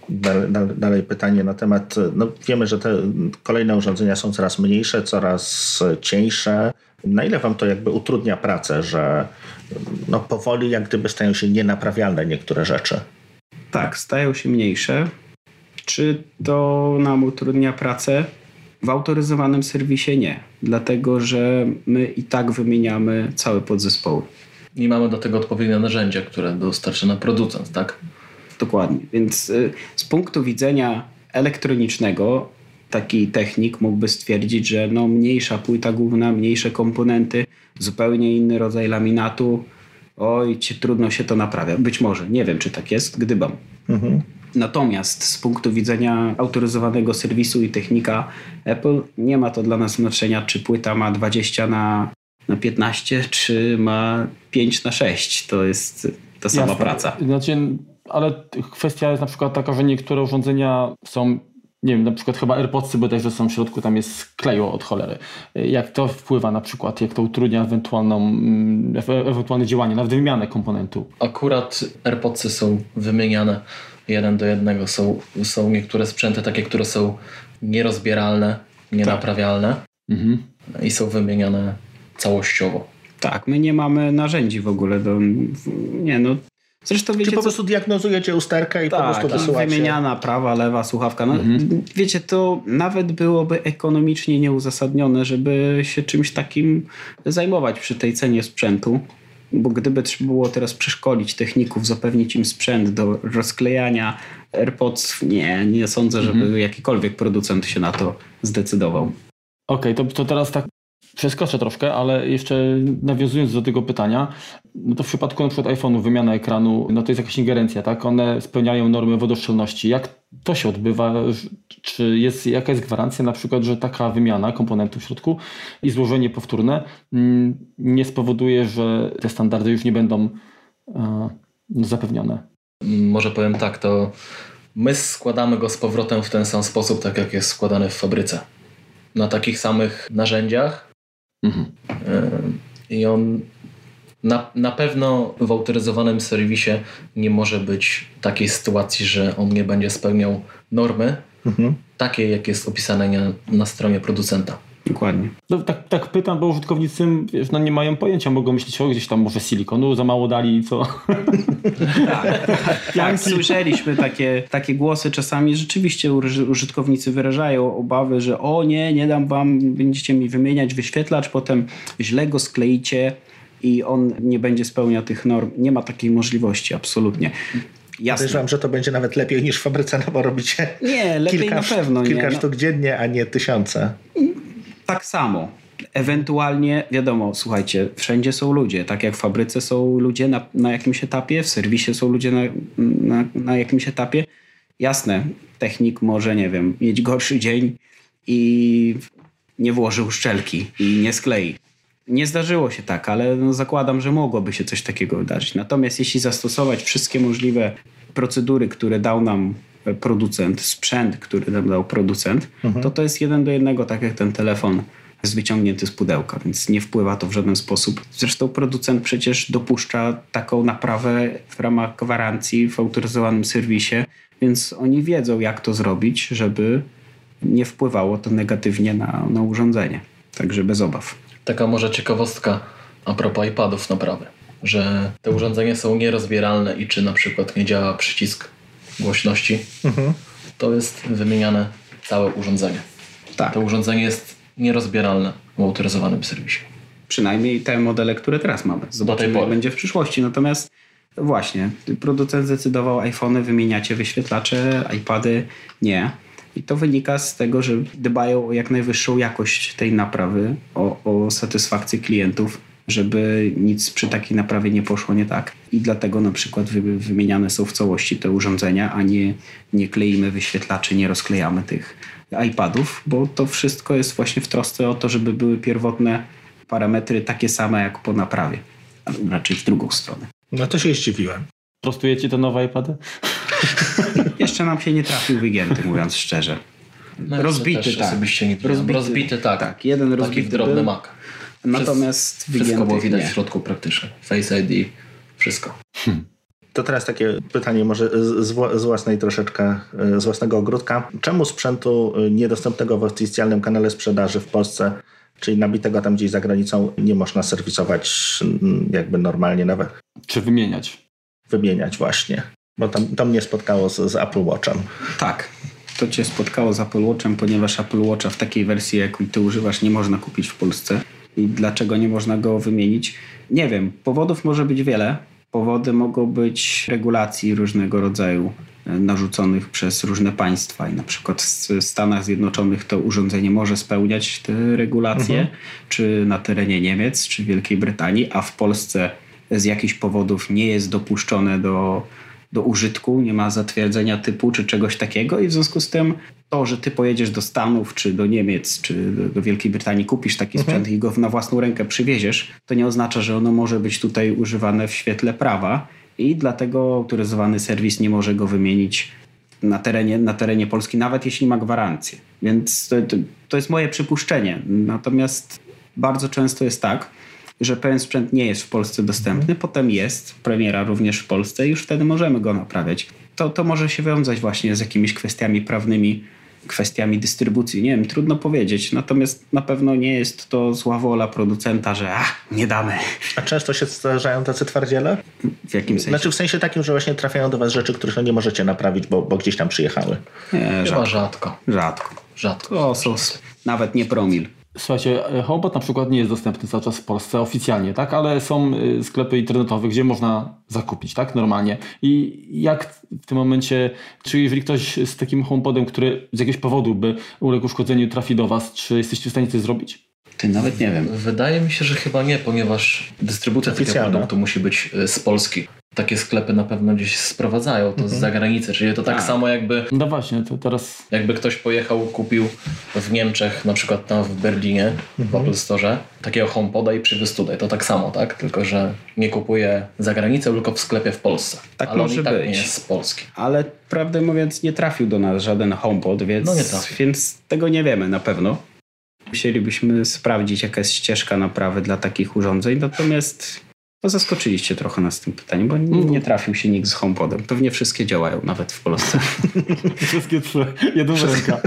dalej pytanie na temat, no wiemy, że te kolejne urządzenia są coraz mniejsze, coraz cieńsze. Na ile wam to jakby utrudnia pracę, że no powoli jak gdyby stają się nienaprawialne niektóre rzeczy? Tak, stają się mniejsze. Czy to nam utrudnia pracę? W autoryzowanym serwisie nie, dlatego że my i tak wymieniamy całe podzespoły. Nie mamy do tego odpowiednie narzędzia, które dostarcza nam producent, tak? Dokładnie. Więc y, z punktu widzenia elektronicznego taki technik mógłby stwierdzić, że no mniejsza płyta główna, mniejsze komponenty, zupełnie inny rodzaj laminatu, oj, ci trudno się to naprawia. Być może, nie wiem czy tak jest, gdybam. Mhm. Natomiast z punktu widzenia autoryzowanego serwisu i technika Apple nie ma to dla nas znaczenia, czy płyta ma 20 na, na 15, czy ma 5 na 6. To jest ta sama Jasne. praca. Znaczy, ale kwestia jest na przykład taka, że niektóre urządzenia są nie wiem, na przykład chyba AirPodsy bodajże są w środku, tam jest kleju od cholery. Jak to wpływa na przykład, jak to utrudnia ewentualną, mm, ewentualne działanie, nawet wymianę komponentu? Akurat AirPodsy są wymieniane jeden do jednego. Są, są niektóre sprzęty takie, które są nierozbieralne, nienaprawialne tak. mhm. i są wymieniane całościowo. Tak, my nie mamy narzędzi w ogóle do. Nie, no Zresztą wiecie, Czy po prostu co... diagnozujecie usterkę i tak, po prostu tak, wysyłacie? wymieniana prawa, lewa słuchawka. No, mhm. Wiecie, to nawet byłoby ekonomicznie nieuzasadnione, żeby się czymś takim zajmować przy tej cenie sprzętu. Bo gdyby trzeba było teraz przeszkolić techników, zapewnić im sprzęt do rozklejania AirPods, nie, nie sądzę, żeby mhm. jakikolwiek producent się na to zdecydował. Okej, okay, to, to teraz tak Przeskoczę troszkę, ale jeszcze nawiązując do tego pytania, no to w przypadku na przykład iPhone'u wymiana ekranu, no to jest jakaś ingerencja, tak? One spełniają normy wodoszczelności. Jak to się odbywa? Czy jest jaka jest gwarancja na przykład, że taka wymiana komponentu w środku i złożenie powtórne mm, nie spowoduje, że te standardy już nie będą e, zapewnione? Może powiem tak, to my składamy go z powrotem w ten sam sposób, tak jak jest składany w fabryce. Na takich samych narzędziach, Mhm. I on na, na pewno w autoryzowanym serwisie nie może być takiej sytuacji, że on nie będzie spełniał normy, mhm. takiej jak jest opisane na, na stronie producenta. Dokładnie. No, tak, tak pytam, bo użytkownicy wiesz, no, nie mają pojęcia, mogą myśleć, o gdzieś tam może silikonu za mało dali i co. tak, tak, słyszeliśmy takie, takie głosy czasami. Rzeczywiście użytkownicy wyrażają obawy, że o nie, nie dam wam, będziecie mi wymieniać wyświetlacz, potem źle go skleicie i on nie będzie spełniał tych norm. Nie ma takiej możliwości, absolutnie. Jasne. Podejrzewam, że to będzie nawet lepiej niż w fabryce, no bo robicie nie, lepiej kilka, na pewno, kilka nie, no. sztuk dziennie, a nie tysiące. Tak samo. Ewentualnie, wiadomo, słuchajcie, wszędzie są ludzie. Tak jak w fabryce są ludzie na, na jakimś etapie, w serwisie są ludzie na, na, na jakimś etapie. Jasne, technik może, nie wiem, mieć gorszy dzień i nie włożył szczelki i nie sklei. Nie zdarzyło się tak, ale no zakładam, że mogłoby się coś takiego wydarzyć. Natomiast jeśli zastosować wszystkie możliwe procedury, które dał nam producent, sprzęt, który nam dał producent, mhm. to to jest jeden do jednego, tak jak ten telefon jest wyciągnięty z pudełka, więc nie wpływa to w żaden sposób. Zresztą producent przecież dopuszcza taką naprawę w ramach gwarancji w autoryzowanym serwisie, więc oni wiedzą, jak to zrobić, żeby nie wpływało to negatywnie na, na urządzenie. Także bez obaw. Taka może ciekawostka a propos iPadów naprawy, że te urządzenia są nierozbieralne i czy na przykład nie działa przycisk głośności, mhm. to jest wymieniane całe urządzenie. Tak. To urządzenie jest nierozbieralne w autoryzowanym serwisie. Przynajmniej te modele, które teraz mamy. Zobaczymy, jak będzie w przyszłości. Natomiast właśnie, producent zdecydował iPhony, wymieniacie wyświetlacze, iPady nie. I to wynika z tego, że dbają o jak najwyższą jakość tej naprawy, o, o satysfakcję klientów, żeby nic przy takiej naprawie nie poszło nie tak. I dlatego na przykład wy, wymieniane są w całości te urządzenia, a nie, nie kleimy wyświetlaczy, nie rozklejamy tych iPadów, bo to wszystko jest właśnie w trosce o to, żeby były pierwotne parametry takie same jak po naprawie, a raczej w drugą stronę. No to się zdziwiłem. Prostujecie te nowe iPady? Jeszcze nam się nie trafił wygięty, mówiąc szczerze. No rozbity, tak. Nie rozbity, rozbity, tak. tak. Jeden Taki rozbity drobny był. Mac. Natomiast Wszystko było widać nie. w środku praktycznie. Face ID, wszystko. Hmm. To teraz takie pytanie może z, własnej troszeczkę, z własnego ogródka. Czemu sprzętu niedostępnego w oficjalnym kanale sprzedaży w Polsce, czyli nabitego tam gdzieś za granicą, nie można serwisować jakby normalnie nawet? Czy wymieniać? Wymieniać właśnie. Bo tam, to mnie spotkało z, z Apple Watchem. Tak, to cię spotkało z Apple Watchem, ponieważ Apple Watcha w takiej wersji, jakiej ty używasz, nie można kupić w Polsce. I dlaczego nie można go wymienić? Nie wiem. Powodów może być wiele. Powody mogą być regulacji różnego rodzaju e, narzuconych przez różne państwa i na przykład w Stanach Zjednoczonych to urządzenie może spełniać te regulacje, mhm. czy na terenie Niemiec, czy Wielkiej Brytanii, a w Polsce z jakichś powodów nie jest dopuszczone do do użytku, nie ma zatwierdzenia typu czy czegoś takiego i w związku z tym to, że ty pojedziesz do Stanów, czy do Niemiec, czy do Wielkiej Brytanii, kupisz taki mhm. sprzęt i go na własną rękę przywieziesz, to nie oznacza, że ono może być tutaj używane w świetle prawa i dlatego autoryzowany serwis nie może go wymienić na terenie, na terenie Polski, nawet jeśli ma gwarancję. Więc to, to, to jest moje przypuszczenie. Natomiast bardzo często jest tak, że pewien sprzęt nie jest w Polsce dostępny, mhm. potem jest premiera również w Polsce i już wtedy możemy go naprawiać. To, to może się wiązać właśnie z jakimiś kwestiami prawnymi, kwestiami dystrybucji. Nie wiem, trudno powiedzieć. Natomiast na pewno nie jest to zła wola producenta, że a, nie damy. A często się zdarzają tacy twardziele? W jakim sensie? Znaczy w sensie takim, że właśnie trafiają do was rzeczy, których no nie możecie naprawić, bo, bo gdzieś tam przyjechały. Nie, rzadko. rzadko. Rzadko. Rzadko. To są nawet nie promil. Słuchajcie, HomePod na przykład nie jest dostępny cały czas w Polsce oficjalnie, tak? Ale są y, sklepy internetowe, gdzie można zakupić, tak? Normalnie. I jak w tym momencie, czy jeżeli ktoś z takim HomePodem, który z jakiegoś powodu by uległ uszkodzeniu trafi do Was, czy jesteście w stanie coś zrobić? Ty nawet nie wiem. Wydaje mi się, że chyba nie, ponieważ dystrybucja takiego produktu musi być y, z Polski takie sklepy na pewno gdzieś sprowadzają to z mhm. zagranicy, czyli to tak, tak, samo jakby... No właśnie, to teraz... Jakby ktoś pojechał, kupił w Niemczech, na przykład tam w Berlinie, w mhm. Apple Store, takiego HomePoda i przywiózł tutaj. To tak samo, tak? Tylko, że nie kupuje za granicę, tylko w sklepie w Polsce. Tak Ale może tak być. nie jest z Polski. Ale prawdę mówiąc nie trafił do nas żaden HomePod, więc, no więc tego nie wiemy na pewno. Musielibyśmy sprawdzić, jaka jest ścieżka naprawy dla takich urządzeń, natomiast no zaskoczyliście trochę nas tym pytaniem, bo nie, nie trafił się nikt z HomePodem. Pewnie wszystkie działają, nawet w Polsce. wszystkie trzy, jedna ręka.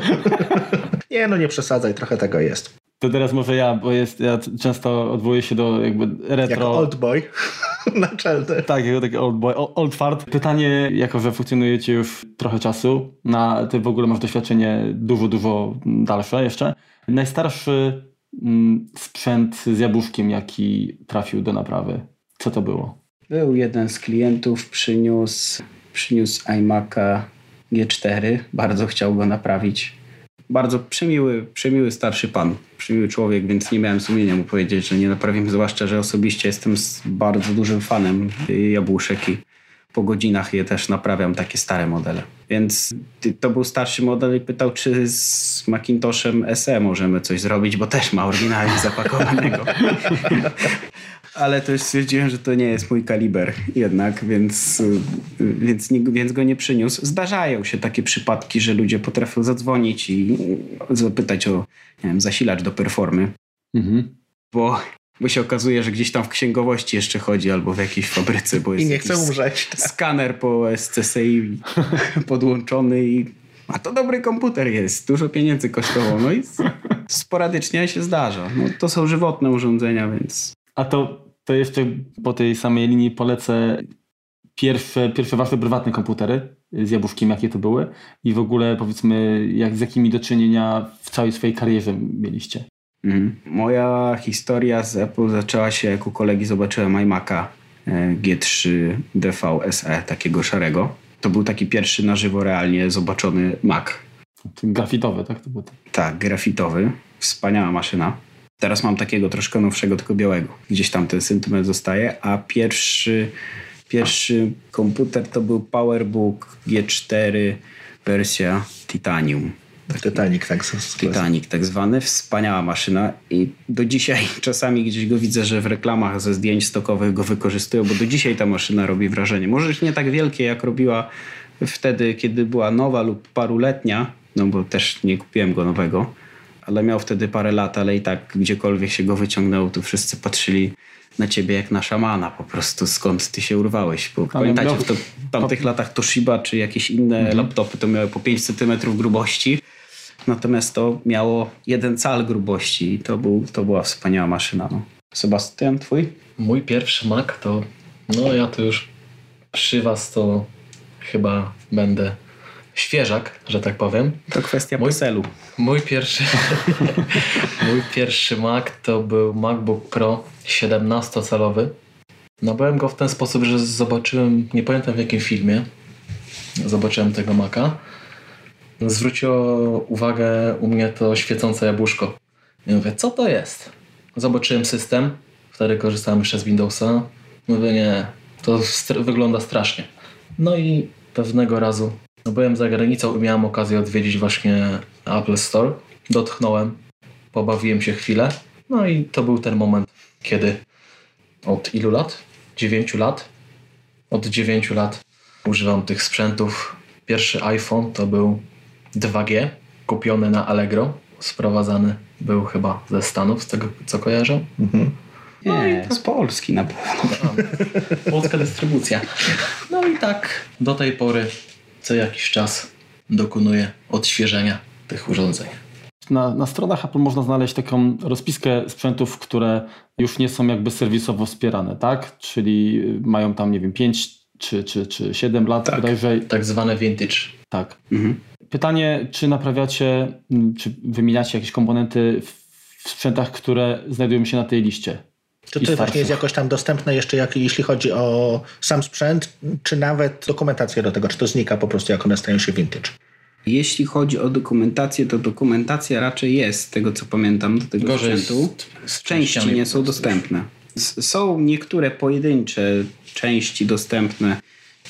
nie, no nie przesadzaj, trochę tego jest. To teraz może ja, bo jest, ja często odwołuję się do jakby retro. Jako old boy naczelny. Tak, jako taki old boy, old fart. Pytanie, jako że funkcjonujecie już trochę czasu, na, ty w ogóle masz doświadczenie dużo, dużo dalsze jeszcze. Najstarszy mm, sprzęt z jabłuszkiem, jaki trafił do naprawy, co to było? Był jeden z klientów, przyniósł, przyniósł iMac'a G4, bardzo chciał go naprawić bardzo przemiły, przemiły starszy pan, przemiły człowiek, więc nie miałem sumienia mu powiedzieć, że nie naprawimy, zwłaszcza, że osobiście jestem bardzo dużym fanem jabłuszek i po godzinach je też naprawiam, takie stare modele. Więc to był starszy model i pytał, czy z Macintoshem SE możemy coś zrobić, bo też ma oryginalnie zapakowanego. ale też stwierdziłem, że to nie jest mój kaliber jednak, więc, więc, nie, więc go nie przyniósł. Zdarzają się takie przypadki, że ludzie potrafią zadzwonić i zapytać o nie wiem, zasilacz do performy. Mhm. Bo, bo się okazuje, że gdzieś tam w księgowości jeszcze chodzi albo w jakiejś fabryce, bo jest I nie chce umrzeć. Skaner po SCSI podłączony i a to dobry komputer jest, dużo pieniędzy kosztowało, no i sporadycznie się zdarza. No, to są żywotne urządzenia, więc a to, to jeszcze po tej samej linii polecę pierwsze, pierwsze wasze prywatne komputery z jabłuszkiem, jakie to były i w ogóle powiedzmy, jak z jakimi do czynienia w całej swojej karierze mieliście. Mhm. Moja historia z Apple zaczęła się, jak u kolegi zobaczyłem iMac'a e, G3 DV SE, takiego szarego. To był taki pierwszy na żywo realnie zobaczony Mac. Grafitowy, tak? To był Tak, grafitowy. Wspaniała maszyna. Teraz mam takiego troszkę nowszego, tylko białego. Gdzieś tam ten sentyment zostaje, a pierwszy, pierwszy komputer to był PowerBook G4 wersja Titanium. Taki, Titanic, tak. Titanic, tak zwany. Wspaniała maszyna i do dzisiaj czasami gdzieś go widzę, że w reklamach ze zdjęć stokowych go wykorzystują, bo do dzisiaj ta maszyna robi wrażenie. Może już nie tak wielkie, jak robiła wtedy, kiedy była nowa lub paruletnia, no bo też nie kupiłem go nowego, ale miał wtedy parę lat, ale i tak gdziekolwiek się go wyciągnął, to wszyscy patrzyli na ciebie jak na szamana po prostu, skąd ty się urwałeś. Bo pamiętacie, w, to, w tamtych latach Toshiba czy jakieś inne mhm. laptopy to miały po 5 cm grubości, natomiast to miało jeden cal grubości i to, był, to była wspaniała maszyna. No. Sebastian, twój? Mój pierwszy Mac to, no ja to już przy was to chyba będę świeżak, że tak powiem. To kwestia mój, PESEL-u. Mój pierwszy, mój pierwszy Mac to był MacBook Pro 17-calowy. Nabyłem go w ten sposób, że zobaczyłem, nie pamiętam w jakim filmie, zobaczyłem tego Maca. Zwróciło uwagę u mnie to świecące jabłuszko. I mówię, co to jest? Zobaczyłem system, wtedy korzystałem jeszcze z Windowsa. Mówię, nie, to wygląda strasznie. No i pewnego razu no byłem za granicą i miałem okazję odwiedzić właśnie Apple Store. Dotknąłem, pobawiłem się chwilę. No i to był ten moment, kiedy od ilu lat? 9 lat? Od 9 lat używam tych sprzętów. Pierwszy iPhone to był 2G, kupiony na Allegro. Sprowadzany był chyba ze Stanów, z tego co kojarzę. Mhm. Nie, no z Polski na pewno. Polska dystrybucja. No i tak do tej pory co jakiś czas dokonuje odświeżenia tych urządzeń. Na, na stronach Apple można znaleźć taką rozpiskę sprzętów, które już nie są jakby serwisowo wspierane, tak? Czyli mają tam, nie wiem, 5 czy, czy, czy 7 lat tak, bodajże. Tak zwane vintage. Tak. Mhm. Pytanie, czy naprawiacie, czy wymieniacie jakieś komponenty w sprzętach, które znajdują się na tej liście? Czy to właśnie jest jakoś tam dostępne jeszcze, jak, jeśli chodzi o sam sprzęt, czy nawet dokumentacja do tego, czy to znika po prostu, jak one stają się vintage? Jeśli chodzi o dokumentację, to dokumentacja raczej jest, z tego co pamiętam, do tego Gorzej sprzętu. Z, z części nie są dostępne. Są niektóre pojedyncze części dostępne.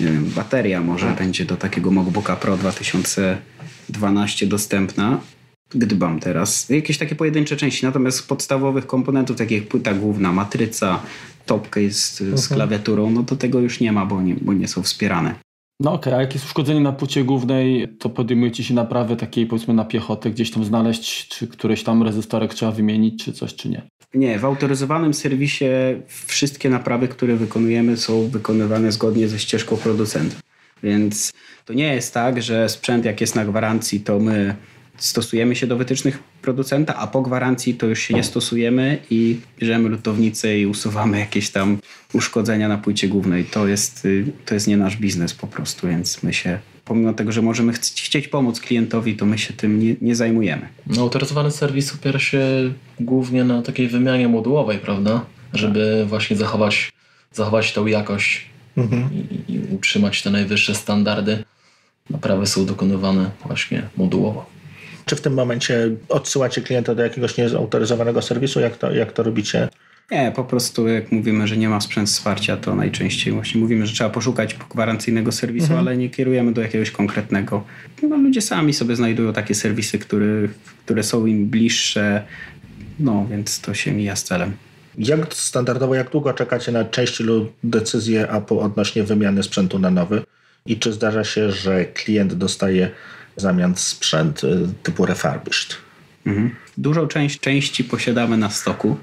Wiem, bateria może będzie do takiego MacBooka Pro 2012 dostępna, gdybam teraz. Jakieś takie pojedyncze części, natomiast podstawowych komponentów, takich jak płyta główna, matryca, topcase z, z mhm. klawiaturą, no to tego już nie ma, bo nie, bo nie są wspierane. No okej, okay, a jak jest uszkodzenie na płycie głównej, to podejmujecie się naprawy takiej powiedzmy na piechotę, gdzieś tam znaleźć, czy któryś tam rezystorek trzeba wymienić, czy coś, czy nie? Nie, w autoryzowanym serwisie wszystkie naprawy, które wykonujemy są wykonywane zgodnie ze ścieżką producenta. Więc to nie jest tak, że sprzęt jak jest na gwarancji, to my stosujemy się do wytycznych producenta, a po gwarancji to już się nie stosujemy i bierzemy lutownicę i usuwamy jakieś tam uszkodzenia na płycie głównej. To jest, y, to jest nie nasz biznes po prostu, więc my się pomimo tego, że możemy ch chcieć pomóc klientowi, to my się tym nie, nie zajmujemy. No, autoryzowany serwis opiera się głównie na takiej wymianie modułowej, prawda? Żeby właśnie zachować, zachować tą jakość mhm. i, i utrzymać te najwyższe standardy. Naprawy są dokonywane właśnie modułowo. Czy w tym momencie odsyłacie klienta do jakiegoś nieautoryzowanego serwisu? Jak to, jak to robicie? Nie, po prostu jak mówimy, że nie ma sprzęt wsparcia, to najczęściej właśnie mówimy, że trzeba poszukać gwarancyjnego serwisu, mhm. ale nie kierujemy do jakiegoś konkretnego. No, ludzie sami sobie znajdują takie serwisy, które, które są im bliższe, no więc to się mija z celem. Jak standardowo, jak długo czekacie na części lub decyzję Apple odnośnie wymiany sprzętu na nowy? I czy zdarza się, że klient dostaje w zamian sprzęt y, typu refurbished? Mhm. Dużą część części posiadamy na stoku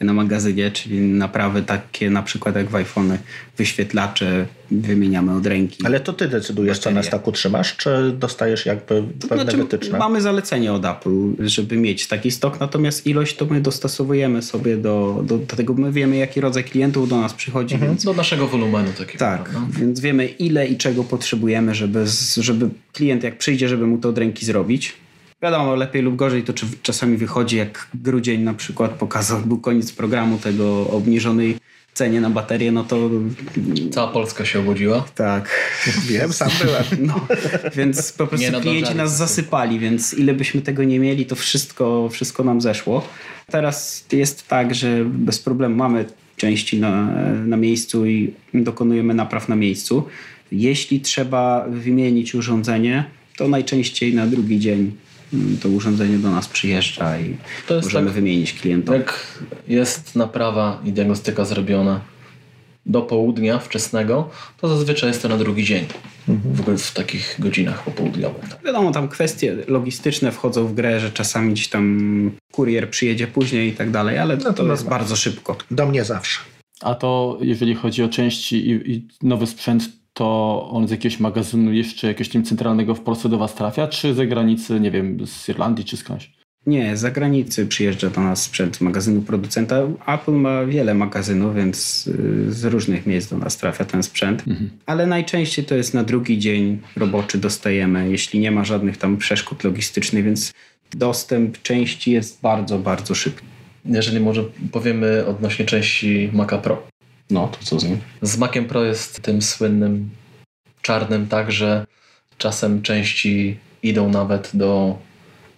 na magazynie, czyli naprawy takie na przykład jak w iPhone, wyświetlacze wymieniamy od ręki. Ale to ty decydujesz, baterie. co na staku trzymasz, czy dostajesz jakby pewne znaczy, wytyczne? Mamy zalecenie od Apple, żeby mieć taki stok, natomiast ilość to my dostosowujemy sobie do, do, do tego, my wiemy jaki rodzaj klientów do nas przychodzi. Mhm. Więc, do naszego wolumenu takiego. Tak, więc wiemy ile i czego potrzebujemy, żeby, żeby klient jak przyjdzie, żeby mu to od ręki zrobić Wiadomo, lepiej lub gorzej to czy czasami wychodzi, jak grudzień na przykład pokazał, był koniec programu tego obniżonej cenie na baterię, no to... Cała Polska się obudziła. Tak. Wiem, sam byłem. No, więc po prostu nie, klienci nas zasypali, więc ile byśmy tego nie mieli, to wszystko, wszystko nam zeszło. Teraz jest tak, że bez problemu mamy części na, na miejscu i dokonujemy napraw na miejscu. Jeśli trzeba wymienić urządzenie, to najczęściej na drugi dzień to urządzenie do nas przyjeżdża i możemy tak, wymienić klientowi. Jak jest naprawa i diagnostyka zrobiona do południa wczesnego, to zazwyczaj jest to na drugi dzień. Mhm. W ogóle w takich godzinach popołudniowych. Tak. Wiadomo, tam kwestie logistyczne wchodzą w grę, że czasami gdzieś tam kurier przyjedzie później i tak dalej, ale no to, to jest bardzo szybko. Do mnie zawsze. A to jeżeli chodzi o części i, i nowy sprzęt, to on z jakiegoś magazynu jeszcze jakiegoś tym centralnego w Polsce do Was trafia, czy z zagranicy, nie wiem, z Irlandii czy skądś? Nie, z zagranicy przyjeżdża do nas sprzęt magazynu producenta. Apple ma wiele magazynów, więc y, z różnych miejsc do nas trafia ten sprzęt. Mhm. Ale najczęściej to jest na drugi dzień roboczy dostajemy, jeśli nie ma żadnych tam przeszkód logistycznych, więc dostęp części jest bardzo, bardzo szybki. Jeżeli może powiemy odnośnie części Maca Pro. No, to co z nim? Z Maciem Pro jest tym słynnym czarnym tak, że czasem części idą nawet do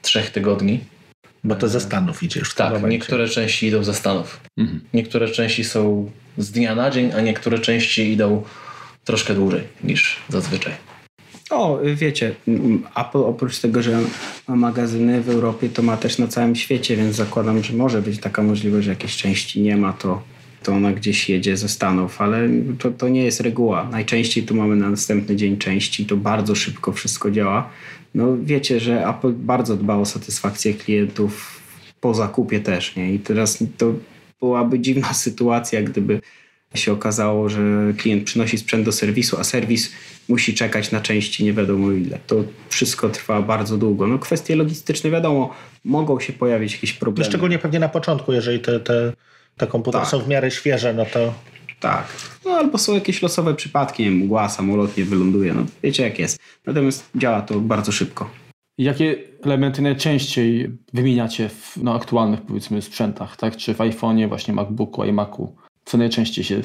trzech tygodni. Bo to ze Stanów idziesz Tak, momencie. niektóre części idą ze Stanów. Mhm. Niektóre części są z dnia na dzień, a niektóre części idą troszkę dłużej niż zazwyczaj. O, wiecie, Apple oprócz tego, że ma magazyny w Europie, to ma też na całym świecie, więc zakładam, że może być taka możliwość, że jakiejś części nie ma, to to ona gdzieś jedzie ze Stanów, ale to, to nie jest reguła. Najczęściej tu mamy na następny dzień części, to bardzo szybko wszystko działa. No wiecie, że Apple bardzo dba o satysfakcję klientów po zakupie też, nie? I teraz to byłaby dziwna sytuacja, gdyby się okazało, że klient przynosi sprzęt do serwisu, a serwis musi czekać na części nie wiadomo ile. To wszystko trwa bardzo długo. No kwestie logistyczne wiadomo, mogą się pojawić jakieś problemy. Szczególnie pewnie na początku, jeżeli te, te te komputery tak. są w miarę świeże, no to... Tak. No albo są jakieś losowe przypadki, nie wiem, mgła, samolot nie wyląduje, no wiecie jak jest. Natomiast działa to bardzo szybko. Jakie elementy najczęściej wymieniacie w no, aktualnych powiedzmy sprzętach, tak? Czy w iPhone'ie, właśnie MacBooku, iMacu? Co najczęściej się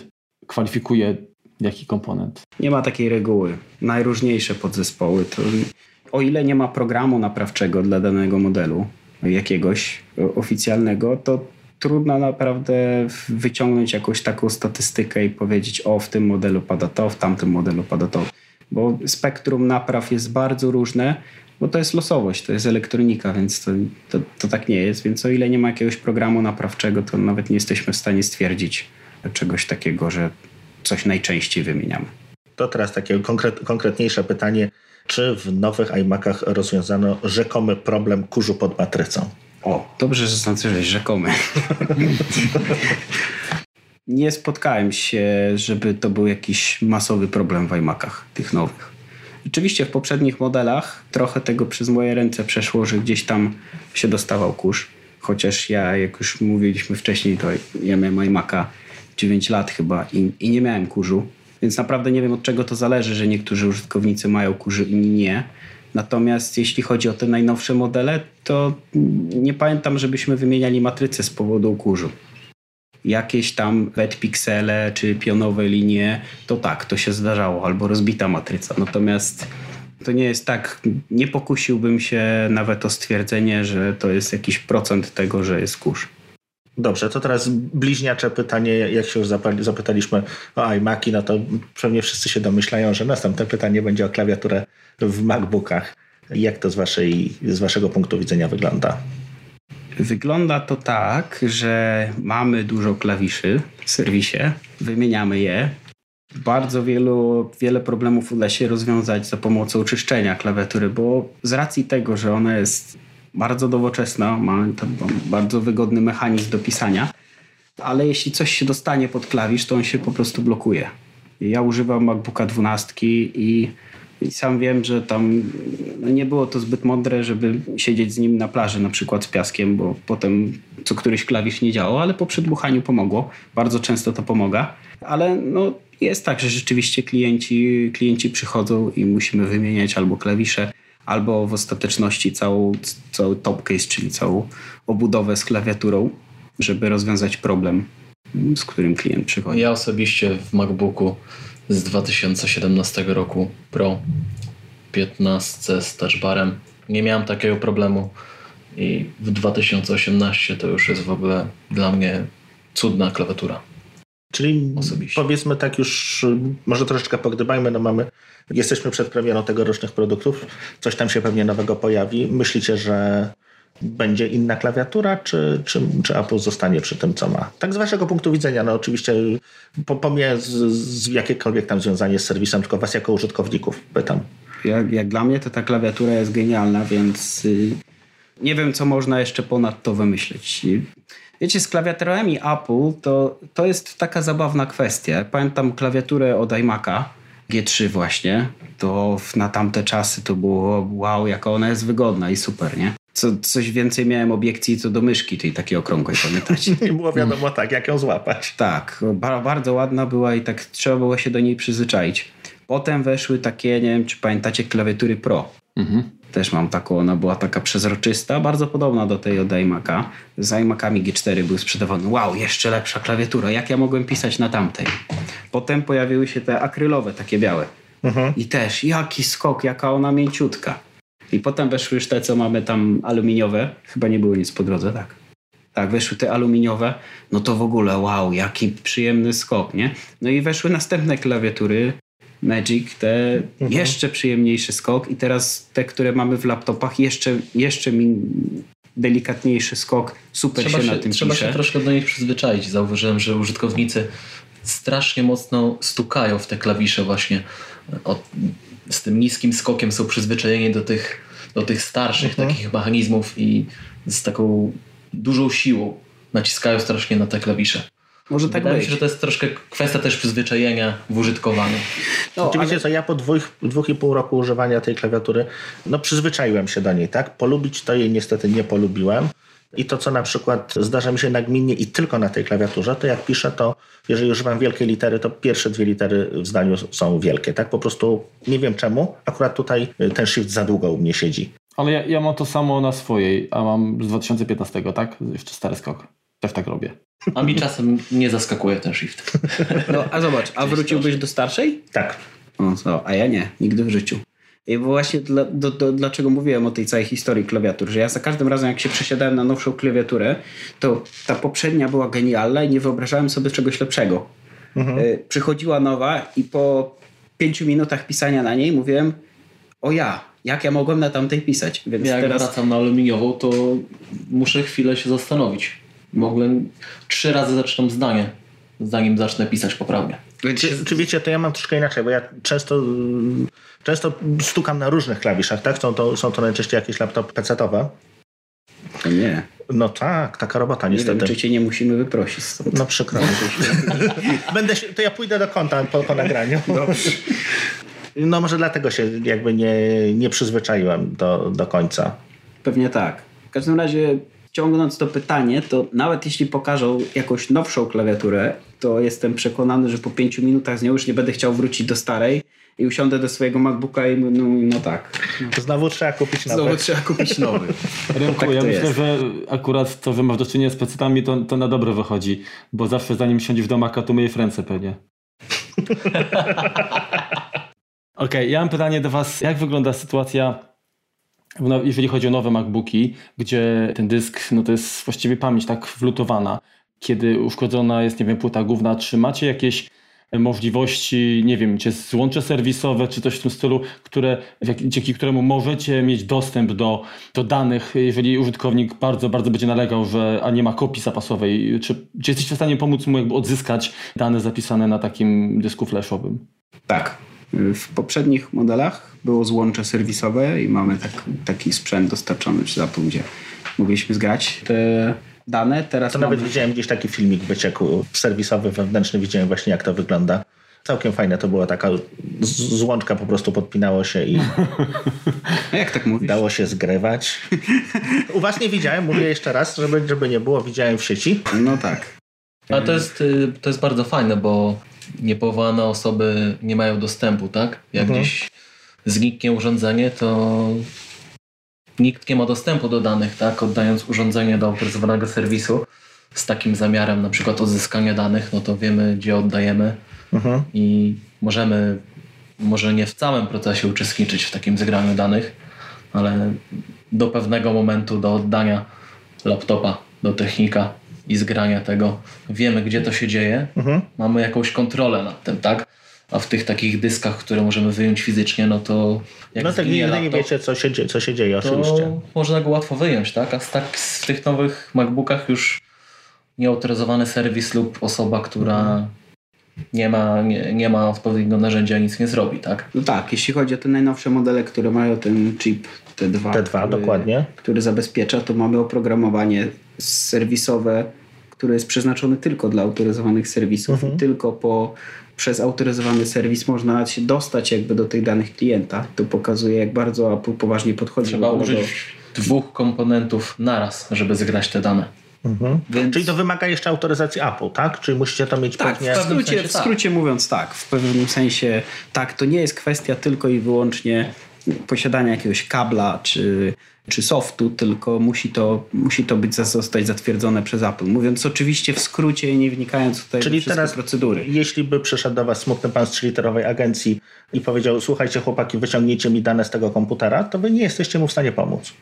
kwalifikuje, jaki komponent? Nie ma takiej reguły. Najróżniejsze podzespoły to o ile nie ma programu naprawczego dla danego modelu, jakiegoś oficjalnego, to trudno naprawdę wyciągnąć jakąś taką statystykę i powiedzieć, o w tym modelu pada to, w tamtym modelu pada to. Bo spektrum napraw jest bardzo różne, bo to jest losowość, to jest elektronika, więc to, to, to tak nie jest. Więc o ile nie ma jakiegoś programu naprawczego, to nawet nie jesteśmy w stanie stwierdzić czegoś takiego, że coś najczęściej wymieniamy. To teraz takie konkret, konkretniejsze pytanie. Czy w nowych iMacach rozwiązano rzekomy problem kurzu pod matrycą? O, dobrze, że zaznaczyłeś rzekomy. nie spotkałem się, żeby to był jakiś masowy problem w iMacach tych nowych. Rzeczywiście w poprzednich modelach trochę tego przez moje ręce przeszło, że gdzieś tam się dostawał kurz. Chociaż ja, jak już mówiliśmy wcześniej, to ja miałem iMac'a 9 lat chyba i, i nie miałem kurzu. Więc naprawdę nie wiem od czego to zależy, że niektórzy użytkownicy mają kurzy, inni nie. Natomiast jeśli chodzi o te najnowsze modele, to nie pamiętam, żebyśmy wymieniali matrycę z powodu kurzu. Jakieś tam wet piksele czy pionowe linie, to tak, to się zdarzało, albo rozbita matryca. Natomiast to nie jest tak, nie pokusiłbym się nawet o stwierdzenie, że to jest jakiś procent tego, że jest kurz. Dobrze, to teraz bliźniacze pytanie, jak się już zapytaliśmy o iMaki, no to pewnie wszyscy się domyślają, że następne pytanie będzie o klawiaturę w MacBookach. Jak to z, waszej, z waszego punktu widzenia wygląda? Wygląda to tak, że mamy dużo klawiszy w serwisie, wymieniamy je. Bardzo wielu, wiele problemów uda się rozwiązać za pomocą czyszczenia klawiatury, bo z racji tego, że ona jest bardzo nowoczesna, ma bardzo wygodny mechanizm do pisania, ale jeśli coś się dostanie pod klawisz, to on się po prostu blokuje. Ja używam MacBooka 12 i, i sam wiem, że tam no nie było to zbyt mądre, żeby siedzieć z nim na plaży, na przykład z piaskiem, bo potem co któryś klawisz nie działał, ale po przedmuchaniu pomogło. Bardzo często to pomaga, ale no, jest tak, że rzeczywiście klienci, klienci przychodzą i musimy wymieniać albo klawisze, albo w ostateczności całą, cały top case, czyli całą obudowę z klawiaturą, żeby rozwiązać problem, z którym klient przychodzi. Ja osobiście w MacBooku z 2017 roku Pro 15 z touchbarem nie miałem takiego problemu i w 2018 to już jest w ogóle dla mnie cudna klawiatura. Czyli Osobiście. powiedzmy tak już, może troszeczkę pogdybajmy, no mamy, jesteśmy przed premierą tegorocznych produktów, coś tam się pewnie nowego pojawi. Myślicie, że będzie inna klawiatura, czy, czy, czy Apple zostanie przy tym, co ma? Tak z waszego punktu widzenia, no oczywiście pomijając z, z jakiekolwiek tam związanie z serwisem, tylko was jako użytkowników pytam. Jak, jak dla mnie to ta klawiatura jest genialna, więc y, nie wiem, co można jeszcze ponad to wymyślić. Wiecie, z klawiaturami Apple to, to jest taka zabawna kwestia. Pamiętam klawiaturę od iMac'a, G3 właśnie, to na tamte czasy to było wow, jaka ona jest wygodna i super, nie? Co, coś więcej miałem obiekcji co do myszki, tej takiej okrągłej, pamiętacie? Nie było wiadomo tak, jak ją złapać. Tak, bardzo ładna była i tak trzeba było się do niej przyzwyczaić. Potem weszły takie, nie wiem czy pamiętacie, klawiatury Pro. Mhm. Też mam taką, ona była taka przezroczysta, bardzo podobna do tej od iMac'a. Z iMac'ami G4 był sprzedawany, wow, jeszcze lepsza klawiatura, jak ja mogłem pisać na tamtej. Potem pojawiły się te akrylowe, takie białe. Mhm. I też, jaki skok, jaka ona mięciutka. I potem weszły już te, co mamy tam aluminiowe. Chyba nie było nic po drodze, tak? Tak, weszły te aluminiowe. No to w ogóle, wow, jaki przyjemny skok, nie? No i weszły następne klawiatury Magic, te mhm. jeszcze przyjemniejszy skok i teraz te, które mamy w laptopach, jeszcze, jeszcze mi delikatniejszy skok, super trzeba się, na tym Trzeba pisze. się troszkę do nich przyzwyczaić. Zauważyłem, że użytkownicy strasznie mocno stukają w te klawisze właśnie. Z tym niskim skokiem są przyzwyczajeni do tych, do tych starszych mhm. takich mechanizmów i z taką dużą siłą naciskają strasznie na te klawisze. Może tak Wydaje być. mi się, że to jest troszkę kwestia też przyzwyczajenia w użytkowaniu. No, Oczywiście, ale... co ja po dwóch, dwóch i pół roku używania tej klawiatury, no przyzwyczaiłem się do niej, tak? Polubić to jej niestety nie polubiłem. I to, co na przykład zdarza mi się nagminnie i tylko na tej klawiaturze, to jak piszę, to jeżeli używam wielkiej litery, to pierwsze dwie litery w zdaniu są wielkie, tak? Po prostu nie wiem czemu, akurat tutaj ten shift za długo u mnie siedzi. Ale ja, ja mam to samo na swojej, a mam z 2015, tak? Jeszcze stary skok. Też tak robię. A mi czasem nie zaskakuje ten shift. No, a zobacz, a wróciłbyś do starszej? Tak. O, co? A ja nie, nigdy w życiu. I właśnie dla, do, do, dlaczego mówiłem o tej całej historii klawiatur, że ja za każdym razem jak się przesiadałem na nowszą klawiaturę, to ta poprzednia była genialna i nie wyobrażałem sobie czegoś lepszego. Mhm. Y, przychodziła nowa i po pięciu minutach pisania na niej mówiłem o ja, jak ja mogłem na tamtej pisać. Więc jak teraz... wracam na aluminiową, to muszę chwilę się zastanowić mogłem trzy razy zaczynam zdanie, zanim zacznę pisać poprawnie. Czy, czy wiecie, to ja mam troszkę inaczej, bo ja często, często stukam na różnych klawiszach, tak? Są to, są to najczęściej jakieś laptopy PC-owe. To nie. No tak, taka robota niestety. Nie wiem, czy cię nie musimy wyprosić stąd. No przykro. Będę się, to ja pójdę do konta po, po nagraniu. Dobrze. No może dlatego się jakby nie, nie przyzwyczaiłem do, do końca. Pewnie tak. W każdym razie ciągnąc to pytanie, to nawet jeśli pokażą jakąś nowszą klawiaturę, to jestem przekonany, że po pięciu minutach z nią już nie będę chciał wrócić do starej i usiądę do swojego MacBooka i no, no tak. No. Znowu trzeba kupić nowy. Znowu trzeba kupić nowy. Rynku, tak ja myślę, jest. że akurat to, że masz do czynienia z pecetami, to, to na dobre wychodzi, bo zawsze zanim siądziesz do Maca, to myjesz ręce pewnie. Okej, okay, ja mam pytanie do Was. Jak wygląda sytuacja, jeżeli chodzi o nowe MacBooki, gdzie ten dysk, no to jest właściwie pamięć tak wlutowana, kiedy uszkodzona jest, nie wiem, płyta główna, czy macie jakieś możliwości, nie wiem, czy złącze serwisowe, czy coś w tym stylu, które, dzięki któremu możecie mieć dostęp do, do danych, jeżeli użytkownik bardzo, bardzo będzie nalegał, że a nie ma kopii zapasowej. Czy, czy jesteście w stanie pomóc mu jakby odzyskać dane zapisane na takim dysku flashowym? Tak. W poprzednich modelach było złącze serwisowe i mamy tak, taki sprzęt dostarczony przez Apple, gdzie mogliśmy zgrać te dane. Teraz to mamy... nawet widziałem gdzieś taki filmik wycieku serwisowy, wewnętrzny, widziałem właśnie jak to wygląda. Całkiem fajne to była taka złączka po prostu podpinało się i A jak tak mówisz? dało się zgrywać. U was nie widziałem, mówię jeszcze raz, żeby, żeby nie było, widziałem w sieci. No tak. Ale to jest, y, to jest bardzo fajne, bo niepowołane osoby nie mają dostępu, tak? Jak mhm. gdzieś zniknie urządzenie, to nikt nie ma dostępu do danych, tak? Oddając urządzenie do autoryzowanego serwisu z takim zamiarem na przykład odzyskania danych, no to wiemy, gdzie oddajemy mhm. i możemy może nie w całym procesie uczestniczyć w takim zgraniu danych, ale do pewnego momentu do oddania laptopa do technika i zgrania tego wiemy, gdzie to się dzieje, mhm. mamy jakąś kontrolę nad tym, tak? a w tych takich dyskach, które możemy wyjąć fizycznie, no to jak No tak nigdy laptop, nie wiecie, co się, dzieje, co się dzieje, oczywiście. można go łatwo wyjąć, tak? A tak w tych nowych MacBookach już nieautoryzowany serwis lub osoba, która mhm. nie ma, nie, nie ma odpowiedniego narzędzia, nic nie zrobi, tak? No tak, jeśli chodzi o te najnowsze modele, które mają ten chip T2, T2 który, dokładnie. który zabezpiecza, to mamy oprogramowanie serwisowe, które jest przeznaczone tylko dla autoryzowanych serwisów mhm. i tylko po przez autoryzowany serwis można się dostać jakby do tych danych klienta. To pokazuje, jak bardzo Apple poważnie podchodzi. Trzeba użyć do... dwóch komponentów naraz, żeby zgrać te dane. Mhm. Więc... Czyli to wymaga jeszcze autoryzacji Apple, tak? Czyli musicie to mieć tak, pewnie... w skrócie, w skrócie tak. mówiąc tak, w pewnym sensie tak, to nie jest kwestia tylko i wyłącznie posiadania jakiegoś kabla czy czy softu, tylko musi to, musi to być zostać zatwierdzone przez Apple. Mówiąc oczywiście w skrócie, nie wnikając tutaj Czyli w teraz, procedury. Jeśli by przyszedł do Was smutny pan z trzyliterowej agencji i powiedział, słuchajcie chłopaki, wyciągnijcie mi dane z tego komputera, to Wy nie jesteście mu w stanie pomóc.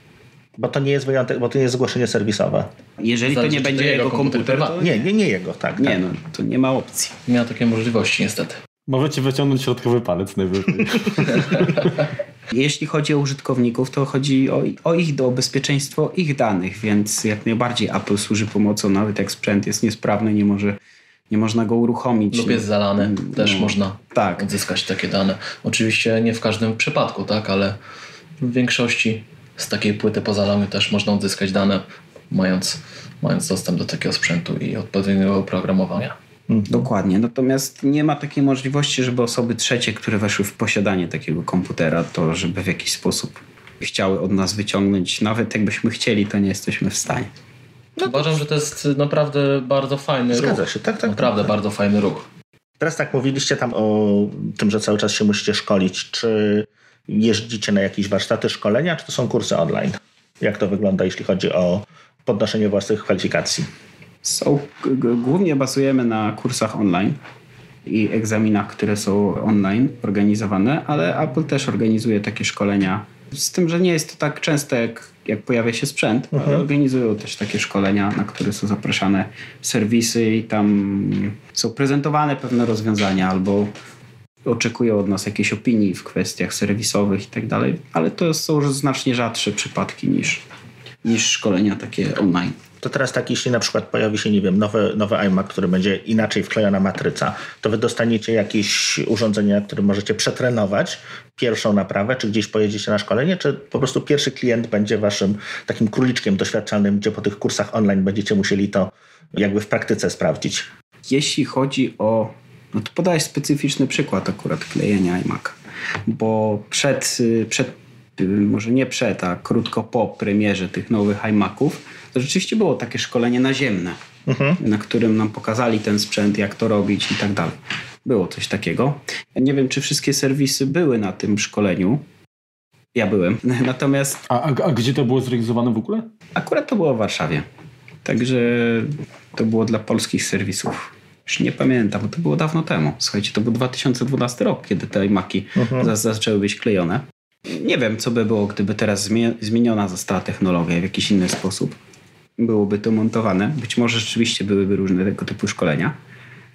Bo to nie jest wyjątek, bo to nie jest zgłoszenie serwisowe. Jeżeli Zależy, to nie będzie jego komputer, komputer to... Nie, nie, nie jego, tak. Nie, tak. no, to nie ma opcji. Nie ma takiej możliwości niestety. Możecie wyciągnąć środkowy palec najwyżej. Jeśli chodzi o użytkowników, to chodzi o, o ich o bezpieczeństwo ich danych, więc jak najbardziej Apple służy pomocą, nawet jak sprzęt jest niesprawny, nie może nie można go uruchomić. Lub jest zalany, no, też można tak. odzyskać takie dane. Oczywiście nie w każdym przypadku, tak, ale w większości z takiej płyty po zalaniu też można odzyskać dane, mając, mając dostęp do takiego sprzętu i odpowiedniego oprogramowania. Mhm. Dokładnie. Natomiast nie ma takiej możliwości, żeby osoby trzecie, które weszły w posiadanie takiego komputera, to żeby w jakiś sposób chciały od nas wyciągnąć. Nawet jakbyśmy chcieli, to nie jesteśmy w stanie. No Uważam, że to jest naprawdę bardzo fajny Zgadza ruch. się, tak, tak. Naprawdę tak. bardzo fajny ruch. Teraz tak mówiliście tam o tym, że cały czas się musicie szkolić. Czy jeździcie na jakieś warsztaty szkolenia, czy to są kursy online? Jak to wygląda, jeśli chodzi o podnoszenie własnych kwalifikacji? Są, głównie bazujemy na kursach online i egzaminach, które są online organizowane, ale Apple też organizuje takie szkolenia. Z tym, że nie jest to tak często, jak, jak pojawia się sprzęt, ale mhm. organizują też takie szkolenia, na które są zapraszane serwisy i tam są prezentowane pewne rozwiązania albo oczekują od nas jakiejś opinii w kwestiach serwisowych i tak dalej, ale to są znacznie rzadsze przypadki niż, niż szkolenia takie online to teraz tak, jeśli na przykład pojawi się, nie wiem, nowy, nowy iMac, który będzie inaczej wklejona matryca, to wy dostaniecie jakieś urządzenie, na którym możecie przetrenować pierwszą naprawę, czy gdzieś pojedziecie na szkolenie, czy po prostu pierwszy klient będzie waszym takim króliczkiem doświadczalnym, gdzie po tych kursach online będziecie musieli to jakby w praktyce sprawdzić? Jeśli chodzi o, no to podałeś specyficzny przykład akurat klejenia iMac. bo przed, przed może nie przed, a krótko po premierze tych nowych iMaców, to rzeczywiście było takie szkolenie naziemne, mhm. na którym nam pokazali ten sprzęt, jak to robić i tak dalej. Było coś takiego. Ja nie wiem, czy wszystkie serwisy były na tym szkoleniu. Ja byłem. Natomiast. A, a, a gdzie to było zrealizowane w ogóle? Akurat to było w Warszawie. Także to było dla polskich serwisów. Już nie pamiętam, bo to było dawno temu. Słuchajcie, to był 2012 rok, kiedy te iMaki mhm. zaczęły być klejone. Nie wiem, co by było, gdyby teraz zmieniona została technologia w jakiś inny sposób. Byłoby to montowane. Być może rzeczywiście byłyby różne tego typu szkolenia.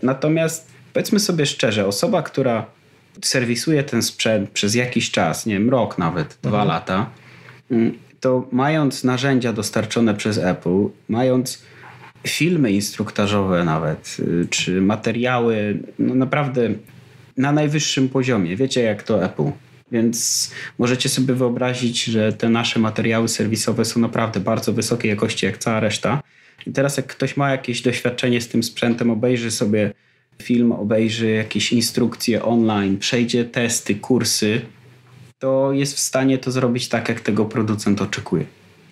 Natomiast powiedzmy sobie szczerze, osoba, która serwisuje ten sprzęt przez jakiś czas, nie wiem, rok nawet, mhm. dwa lata, mm, to mając narzędzia dostarczone przez Apple, mając filmy instruktażowe nawet, y, czy materiały no naprawdę na najwyższym poziomie. Wiecie jak to Apple. Więc możecie sobie wyobrazić, że te nasze materiały serwisowe są naprawdę bardzo wysokiej jakości, jak cała reszta. I teraz, jak ktoś ma jakieś doświadczenie z tym sprzętem, obejrzy sobie film, obejrzy jakieś instrukcje online, przejdzie testy, kursy, to jest w stanie to zrobić tak, jak tego producent oczekuje.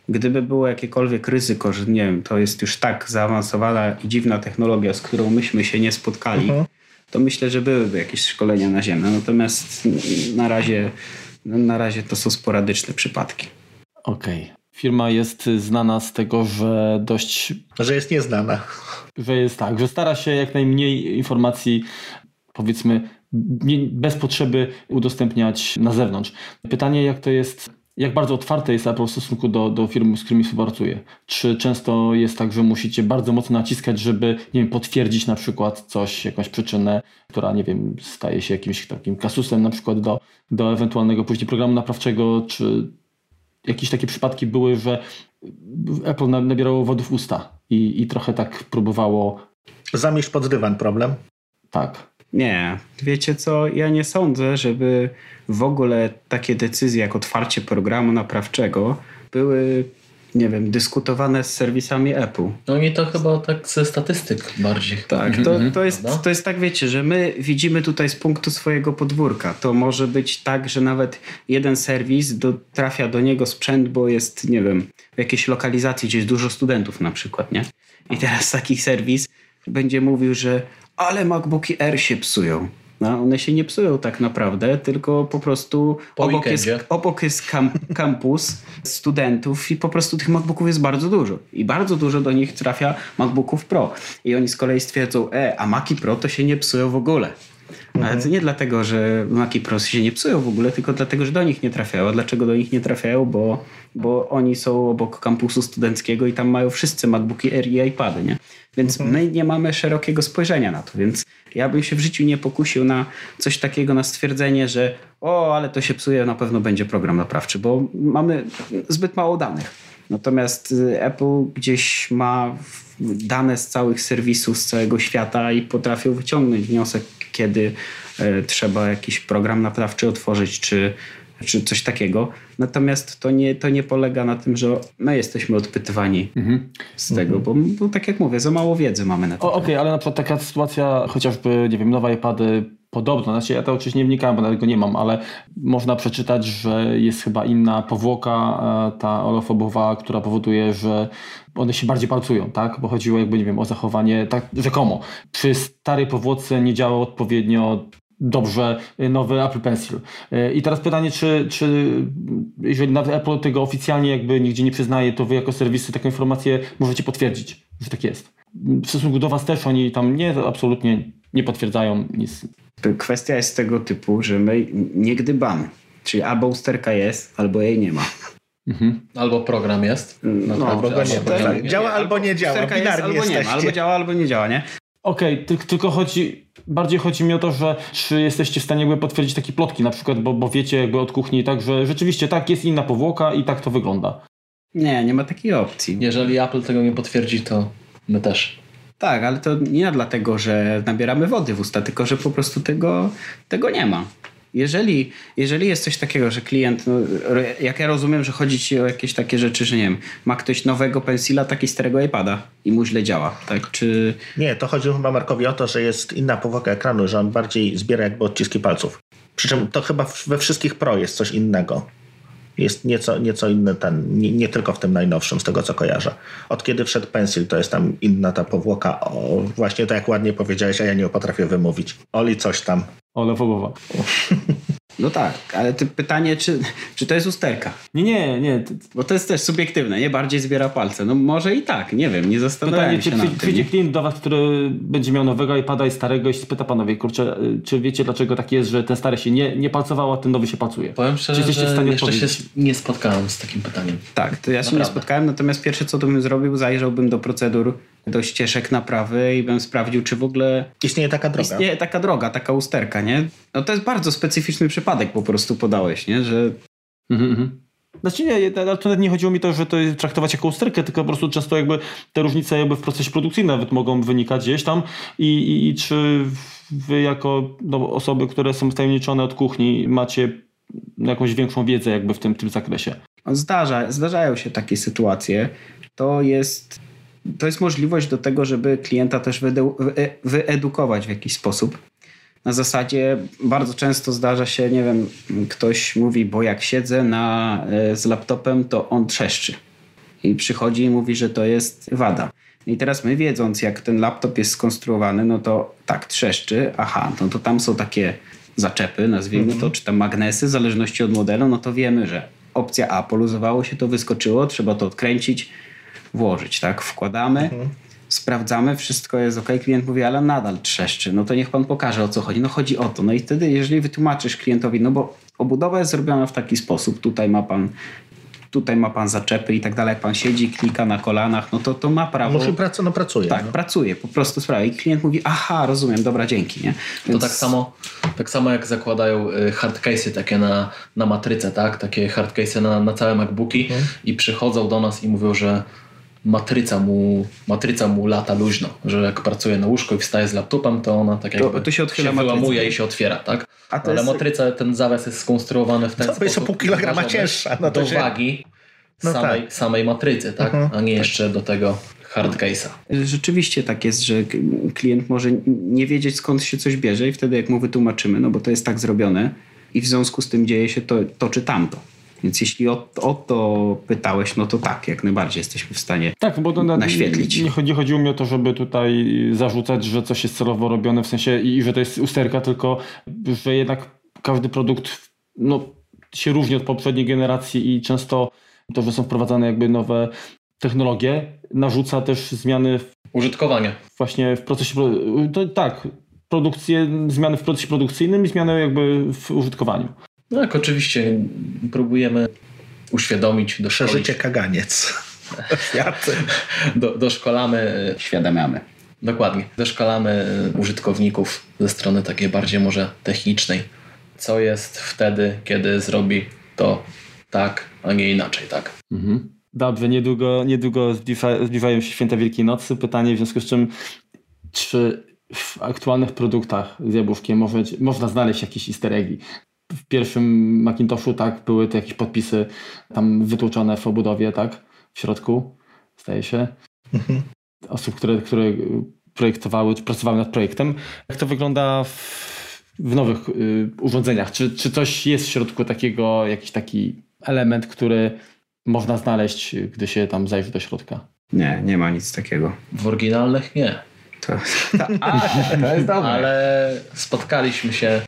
Gdyby było jakiekolwiek ryzyko, że nie wiem, to jest już tak zaawansowana i dziwna technologia, z którą myśmy się nie spotkali, mhm. To myślę, że byłyby jakieś szkolenia naziemne. Natomiast na razie, na razie to są sporadyczne przypadki. Okej. Okay. Firma jest znana z tego, że dość. Że jest nieznana. Że jest tak, że stara się jak najmniej informacji, powiedzmy, bez potrzeby udostępniać na zewnątrz. Pytanie, jak to jest jak bardzo otwarte jest Apple w stosunku do, do firm, z którymi współpracuje? Czy często jest tak, że musicie bardzo mocno naciskać, żeby nie wiem, potwierdzić na przykład coś, jakąś przyczynę, która nie wiem, staje się jakimś takim kasusem na przykład do, do ewentualnego później programu naprawczego, czy jakieś takie przypadki były, że Apple nabierało wody w usta i, i trochę tak próbowało... Zamieść pod dywan problem? Tak. Nie, wiecie co, ja nie sądzę, żeby w ogóle takie decyzje jak otwarcie programu naprawczego były, nie wiem, dyskutowane z serwisami Apple. No i to chyba tak ze statystyk bardziej. Tak, to, mhm. to, jest, to jest tak, wiecie, że my widzimy tutaj z punktu swojego podwórka. To może być tak, że nawet jeden serwis do, trafia do niego sprzęt, bo jest, nie wiem, w jakiejś lokalizacji, gdzie jest dużo studentów na przykład, nie? I teraz taki serwis będzie mówił, że ale MacBooki Air się psują. No, one się nie psują tak naprawdę, tylko po prostu po obok, jest, obok jest kampus studentów i po prostu tych MacBooków jest bardzo dużo. I bardzo dużo do nich trafia MacBooków Pro. I oni z kolei stwierdzą, e, a Maci Pro to się nie psują w ogóle. Mhm. Ale to nie dlatego, że Maci Pro się nie psują w ogóle, tylko dlatego, że do nich nie trafiają. Dlaczego do nich nie trafiają? Bo, bo oni są obok kampusu studenckiego i tam mają wszyscy MacBooki Air i iPady, nie? Więc mhm. my nie mamy szerokiego spojrzenia na to, więc ja bym się w życiu nie pokusił na coś takiego, na stwierdzenie, że o, ale to się psuje, na pewno będzie program naprawczy, bo mamy zbyt mało danych. Natomiast y, Apple gdzieś ma dane z całych serwisów, z całego świata i potrafią wyciągnąć wniosek, kiedy y, trzeba jakiś program naprawczy otworzyć, czy czy coś takiego. Natomiast to nie, to nie polega na tym, że my jesteśmy odpytywani mhm. z tego, bo, bo, tak jak mówię, za mało wiedzy mamy na to. Okej, okay, ale na przykład taka sytuacja, chociażby, nie wiem, nowe iPady podobno, znaczy ja to oczywiście nie wnikałem, bo tego nie mam, ale można przeczytać, że jest chyba inna powłoka, e, ta olofobowa, która powoduje, że one się bardziej palcują, tak? Bo chodziło jakby, nie wiem, o zachowanie, tak rzekomo. Przy starej powłoce nie działa odpowiednio dobrze nowy Apple Pencil. Y, I teraz pytanie, czy, czy jeżeli nawet Apple tego oficjalnie jakby nigdzie nie przyznaje, to wy jako serwisy taką informację możecie potwierdzić, że tak jest. W stosunku do was też oni tam nie, absolutnie nie potwierdzają nic. Kwestia jest tego typu, że my nie gdybamy. Czyli albo usterka jest, albo jej nie ma. Mhm. Albo program jest. No, no albo nie, tak. Działa albo nie działa. Jest, albo nie ma. Albo działa, albo nie działa, nie? Okej, okay, tylko chodzi, bardziej chodzi mi o to, że czy jesteście w stanie jakby potwierdzić takie plotki na przykład, bo, bo wiecie jakby od kuchni tak, że rzeczywiście tak, jest inna powłoka i tak to wygląda. Nie, nie ma takiej opcji. Jeżeli Apple tego nie potwierdzi, to my też. Tak, ale to nie dlatego, że nabieramy wody w usta, tylko że po prostu tego, tego nie ma. Jeżeli, jeżeli jest coś takiego, że klient, no, jak ja rozumiem, że chodzi ci o jakieś takie rzeczy, że nie wiem, ma ktoś nowego pensila, taki starego iPada i mu źle działa, tak? Czy... Nie, to chodzi chyba Markowi o to, że jest inna powłoka ekranu, że on bardziej zbiera jakby odciski palców. Przy czym to chyba we wszystkich Pro jest coś innego. Jest nieco, nieco inny ten, nie, nie, tylko w tym najnowszym, z tego co kojarzę. Od kiedy wszedł Pencil, to jest tam inna ta powłoka. O, właśnie tak jak ładnie powiedziałeś, a ja nie potrafię wymówić. Oli coś tam. Ole Fobowa. No tak, ale ty pytanie, czy, czy to jest usterka? Nie, nie, nie. Bo to jest też subiektywne, nie? Bardziej zbiera palce. No może i tak, nie wiem, nie zastanawiam się Pytanie, nad czy tym. klient do was, który będzie miał nowego iPada i starego i spyta panowie, kurczę, y, czy wiecie dlaczego tak jest, że ten stary się nie, nie palcował, a ten nowy się palcuje? Powiem szczerze, Czy jesteście że w stanie jeszcze się nie spotkałem z takim pytaniem. Tak, to ja się nie Naprawdę. spotkałem, natomiast pierwsze co to bym zrobił, zajrzałbym do procedur, do ścieżek naprawy i bym sprawdził, czy w ogóle Istnieje taka droga. istnieje taka droga, taka usterka, nie? No to jest bardzo specyficzny przypadek po prostu podałeś, nie? Że Mhm, mhm. Znaczy nie, nawet nie chodziło mi to, że to jest traktować jako usterkę, tylko po prostu często jakby te różnice jakby w procesie produkcyjnym nawet mogą wynikać gdzieś tam i, i, i czy wy jako no, osoby, które są wtajemniczone od kuchni macie jakąś większą wiedzę jakby w tym, tym zakresie? Zdarza, zdarzają się takie sytuacje. To jest, to jest możliwość do tego, żeby klienta też wy- wyedukować w jakiś sposób. Na zasadzie bardzo często zdarza się, nie wiem, ktoś mówi, bo jak siedzę na, e, z laptopem, to on trzeszczy. I przychodzi i mówi, że to jest wada. I teraz my wiedząc, jak ten laptop jest skonstruowany, no to tak, trzeszczy, aha, no to tam są takie zaczepy, nazwijmy to, czy tam magnesy, w zależności od modelu, no to wiemy, że opcja A, poluzowało się to, wyskoczyło, trzeba to odkręcić, włożyć, tak? Wkładamy, sprawdzamy, wszystko jest ok. Klient mówi, ale nadal trzeszczy. No to niech pan pokaże o co chodzi. No chodzi o to. No i wtedy, jeżeli wytłumaczysz klientowi, no bo obudowa jest zrobiona w taki sposób, tutaj ma pan. Tutaj ma pan zaczepy i tak dalej. Jak pan siedzi, klika na kolanach, no to to ma prawo. Musi pracę, no pracuje. Tak, no. pracuje, po prostu sprawia. I klient mówi, aha, rozumiem, dobra, dzięki. Nie? To Więc- tak samo, tak samo jak zakładają y, hardcase'y takie na, na matrycę, tak? Takie hardcase'y na, na całe MacBooki i przychodzą do nas i mówią, że matryca mu, matryca mu lata luźno, że jak pracuje na łóżku i wstaje z laptopem, to ona tak jakby to się odchyla matryca. wyłamuje i się otwiera, tak? A to Ale jest- matryca, ten zawias jest skonstruowany w ten To sposób. jest o pół kilograma cięższa, no to do się- wagi No samej, tak. samej matrycy, tak? A nie jeszcze do tego hardcase'a. Rzeczywiście tak jest, że klient może nie wiedzieć skąd się coś bierze i wtedy jak mu wytłumaczymy, no bo to jest tak zrobione i w związku z tym dzieje się to, to czy tamto. Więc jeśli o, o to pytałeś, no to tak, jak najbardziej jesteśmy w stanie. Tak, bo to na, Naświetlić. Nie, chodzi, chodziło mi o to, żeby tutaj zarzucać, że coś jest celowo robione, w sensie i, i że to jest usterka, tylko że jednak każdy produkt no, się różni od poprzedniej generacji i często to, że są wprowadzane jakby nowe technologie, narzuca też zmiany w, Użytkowanie. właśnie w procesie, pro- to, tak, produkcję, zmiany w procesie produkcyjnym i zmiany jakby w użytkowaniu. No jak oczywiście próbujemy uświadomić, doszkolić, Przeżycie kaganiec. Do, doszkolamy, Świadamiamy. dokładnie, doszkalamy użytkowników ze strony takiej bardziej może technicznej. Co jest wtedy, kiedy zrobi to tak, a nie inaczej, tak? Mhm. Dobrze, niedługo, niedługo zbliża, zbliżają się święta Wielkiej Nocy. Pytanie w związku z czym, czy w aktualnych produktach z jabłuszkiem może, można znaleźć jakieś easter eggi? W pierwszym Macintoshu tak, były to jakieś podpisy tam wytłuczone w obudowie, tak? W środku, zdaje się. Osób, które, które projektowały, czy pracowały nad projektem. Jak to wygląda w, w nowych y, urządzeniach? Czy, czy coś jest w środku takiego, jakiś taki element, który można znaleźć, gdy się tam zajrzy do środka? Nie, nie ma nic takiego. W oryginalnych nie. To, a, to jest dobre. Ale spotkaliśmy się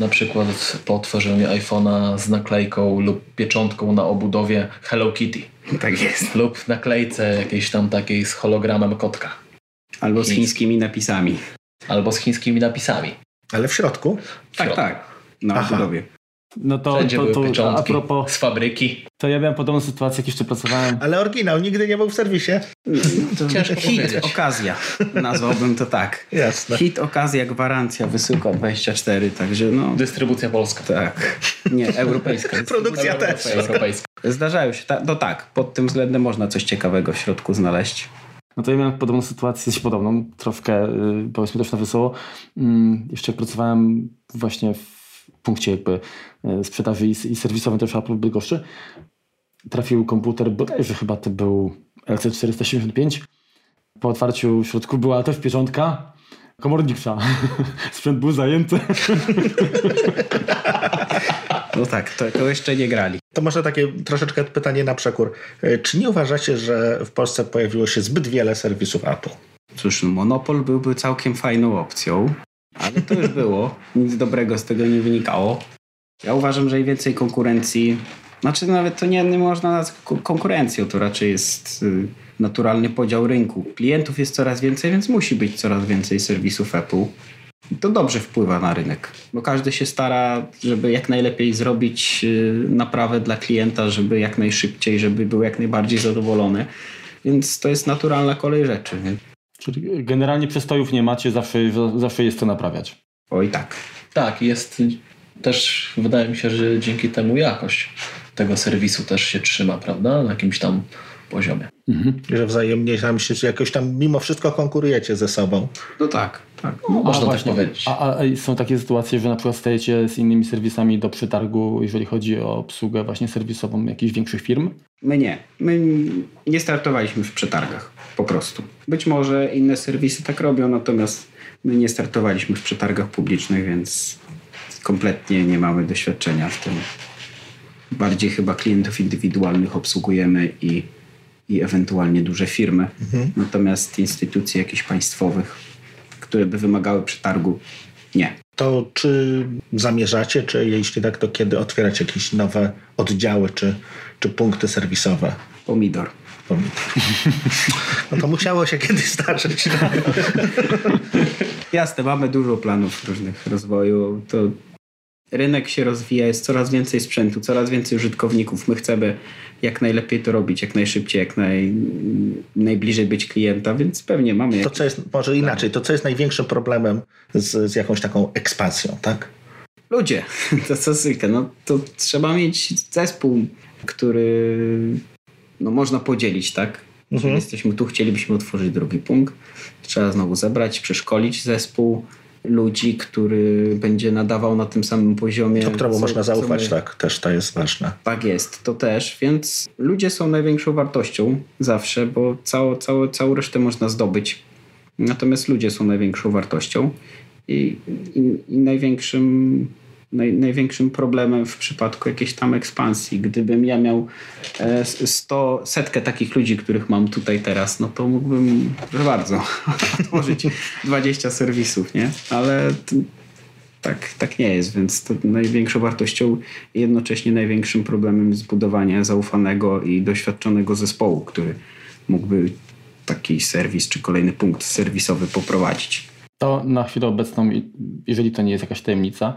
na przykład po otworzeniu iPhone'a z naklejką lub pieczątką na obudowie Hello Kitty Tak jest. lub naklejce jakiejś tam takiej z hologramem kotka Albo z chińskimi napisami. albo z chińskimi napisami. Ale w środku? W Tak, środku. tak. Na Aha. obudowie. No to, Wszędzie to, były to a propos, z fabryki. to ja miałem podobną sytuację, jak jeszcze pracowałem. Ale oryginał nigdy nie był w serwisie. To Ciężko hit, powiedzieć. okazja. Nazwałbym to tak. Jasne. Hit, okazja, gwarancja, wysyłka 24, także no... Dystrybucja polska. Tak. Nie, europejska. Produkcja też. Europejska. Zdarzają się, ta, no tak, pod tym względem można coś ciekawego w środku znaleźć. No to ja miałem podobną sytuację, dość podobną, troszkę y, powiedzmy też na wesoło. Mm, Jeszcze jak pracowałem właśnie w punkcie jakby y, sprzedaży i, i serwisowym też Apple w Bydgoszczy, trafił komputer, bodajże chyba to był LC475. Po otwarciu w środku była też pieczątka komornicza. Sprzęt był zajęty. No tak, to, to jeszcze nie grali. To może takie troszeczkę pytanie na przekór. E, czy nie uważacie, że w Polsce pojawiło się zbyt wiele serwisów Apple? Cóż, no, monopol byłby całkiem fajną opcją, ale to już było. Nic dobrego z tego nie wynikało. Ja uważam, że im więcej konkurencji, znaczy nawet to nie, nie można nazwać konkurencją, to raczej jest y, naturalny podział rynku. Klientów jest coraz więcej, więc musi być coraz więcej serwisów Apple. I to dobrze wpływa na rynek, bo każdy się stara, żeby jak najlepiej zrobić y, naprawę dla klienta, żeby jak najszybciej, żeby był jak najbardziej zadowolony. Więc to jest naturalna kolej rzeczy. Czyli generalnie przestojów nie macie, zawsze, zawsze jest co naprawiać. Oj tak. Tak, jest też, wydaje mi się, że dzięki temu jakość tego serwisu też się trzyma, prawda? Na jakimś tam poziomie. Mhm. Że wzajemnie tam się jakoś tam mimo wszystko konkurujecie ze sobą. No tak, tak. No, można tak powiedzieć. A, a, są takie sytuacje, że na przykład stajecie z innymi serwisami do przetargu, jeżeli chodzi o obsługę właśnie serwisową jakichś większych firm? My nie. My nie startowaliśmy w przetargach. Po prostu. Być może inne serwisy tak robią, natomiast my nie startowaliśmy w przetargach publicznych, więc kompletnie nie mamy doświadczenia w tym. Bardziej chyba klientów indywidualnych obsługujemy i, i ewentualnie duże firmy. Mhm. Natomiast instytucje jakichś państwowych, które by wymagały przetargu, nie. To czy zamierzacie, czy jeśli tak, to kiedy otwierać jakieś nowe oddziały, czy, czy punkty serwisowe? Pomidor. No to musiało się kiedyś zdarzyć. Jasne, mamy dużo planów różnych rozwoju. To rynek się rozwija, jest coraz więcej sprzętu, coraz więcej użytkowników. My chcemy jak najlepiej to robić, jak najszybciej, jak naj, najbliżej być klienta, więc pewnie mamy. To co jest, może inaczej, to co jest największym problemem z, z jakąś taką ekspansją, tak? Ludzie, to co zwykle, no to trzeba mieć zespół, który no, można podzielić, tak? Mhm. Jeżeli jesteśmy tu, chcielibyśmy otworzyć drugi punkt, trzeba znowu zebrać, przeszkolić zespół, ludzi, który będzie nadawał na tym samym poziomie. To, któremu co, można zaufać, my... tak, też to jest ważne. Tak jest, to też, więc ludzie są największą wartością zawsze, bo całą, całą, całą resztę można zdobyć. Natomiast ludzie są największą wartością i, i, i największym naj, największym problemem w przypadku jakiejś tam ekspansji. Gdybym ja miał e, sto, setkę takich ludzi, których mam tutaj teraz, no to mógłbym, proszę bardzo, otworzyć 20 serwisów, nie? Ale tak, tak nie jest, więc to największą wartością i jednocześnie największym problemem jest budowanie zaufanego i doświadczonego zespołu, który mógłby taki serwis czy kolejny punkt serwisowy poprowadzić. To na chwilę obecną, jeżeli to nie jest jakaś tajemnica,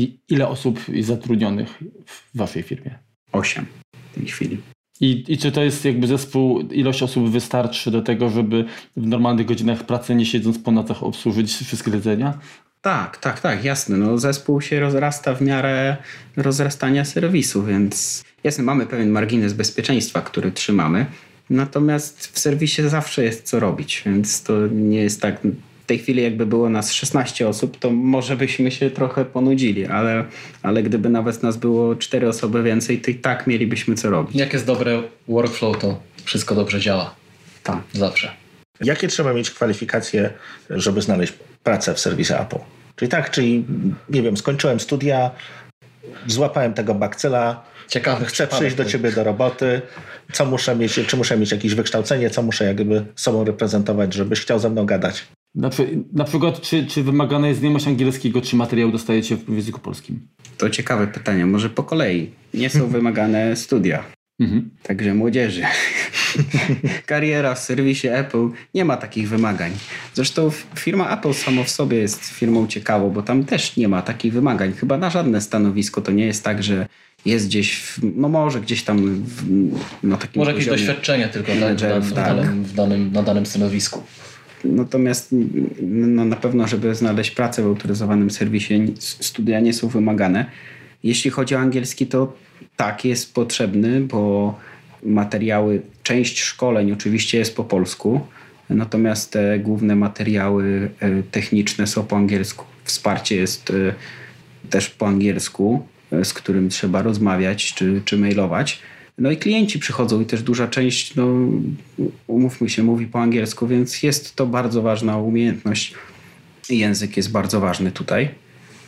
i ile osób jest zatrudnionych w waszej firmie? Osiem w tej chwili. I, I czy to jest jakby zespół, ilość osób wystarczy do tego, żeby w normalnych godzinach pracy, nie siedząc po nocach, obsłużyć wszystkie jedzenia? Tak, tak, tak, jasne. No, zespół się rozrasta w miarę rozrastania serwisu, więc jasne, mamy pewien margines bezpieczeństwa, który trzymamy. Natomiast w serwisie zawsze jest co robić, więc to nie jest tak w tej chwili jakby było nas 16 osób, to może byśmy się trochę ponudzili, ale, ale gdyby nawet nas było 4 osoby więcej, to i tak mielibyśmy co robić. Jak jest dobre workflow, to wszystko dobrze działa. Tak. Zawsze. Jakie trzeba mieć kwalifikacje, żeby znaleźć pracę w serwisie Apple? Czyli tak, czyli nie wiem, skończyłem studia, złapałem tego bakcyla, Ciekawy chcę przyjść do ciebie do roboty, co muszę mieć, czy muszę mieć jakieś wykształcenie, co muszę jakby sobą reprezentować, żebyś chciał ze mną gadać. Na, na przykład, czy, czy wymagana jest znajomość angielskiego, czy materiał dostajecie w języku polskim? To ciekawe pytanie, może po kolei. Nie są wymagane studia. Mhm. Także młodzieży. Kariera w serwisie Apple nie ma takich wymagań. Zresztą firma Apple samo w sobie jest firmą ciekawą, bo tam też nie ma takich wymagań. Chyba na żadne stanowisko to nie jest tak, że jest gdzieś, w, no może gdzieś tam w, no takim Może jakieś doświadczenie tylko tak, w, danym, w, danym, w danym, na danym stanowisku. Natomiast no, na pewno, żeby znaleźć pracę w autoryzowanym serwisie, studia nie są wymagane. Jeśli chodzi o angielski, to tak, jest potrzebny, bo materiały, część szkoleń oczywiście jest po polsku, natomiast te główne materiały e, techniczne są po angielsku. Wsparcie jest e, też po angielsku, e, z którym trzeba rozmawiać czy, czy mailować. No i klienci przychodzą i też duża część, no umówmy się, mówi po angielsku, więc jest to bardzo ważna umiejętność. Język jest bardzo ważny tutaj.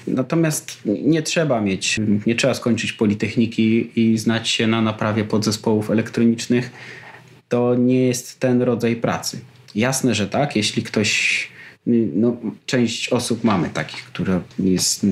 Natomiast nie trzeba mieć, nie trzeba skończyć Politechniki i znać się na naprawie podzespołów elektronicznych. To nie jest ten rodzaj pracy. Jasne, że tak, jeśli ktoś, no, część osób mamy takich, które jest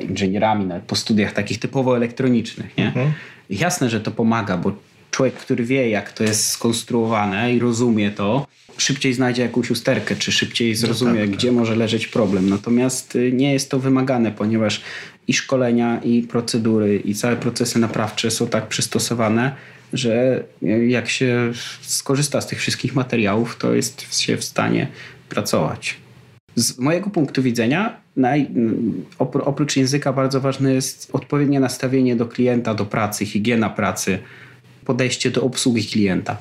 inżynierami nawet po studiach takich typowo elektronicznych. Nie? Mhm. Jasne, że to pomaga, bo człowiek, który wie, jak to jest skonstruowane i rozumie to, szybciej znajdzie jakąś usterkę, czy szybciej zrozumie, no tak, gdzie tak. może leżeć problem. Natomiast y, nie jest to wymagane, ponieważ i szkolenia, i procedury, i całe procesy naprawcze są tak przystosowane, że jak się skorzysta z tych wszystkich materiałów, to jest się w stanie pracować. Z mojego punktu widzenia, naj, oprócz języka, bardzo ważne jest odpowiednie nastawienie do klienta, do pracy, higiena pracy, podejście do obsługi klienta.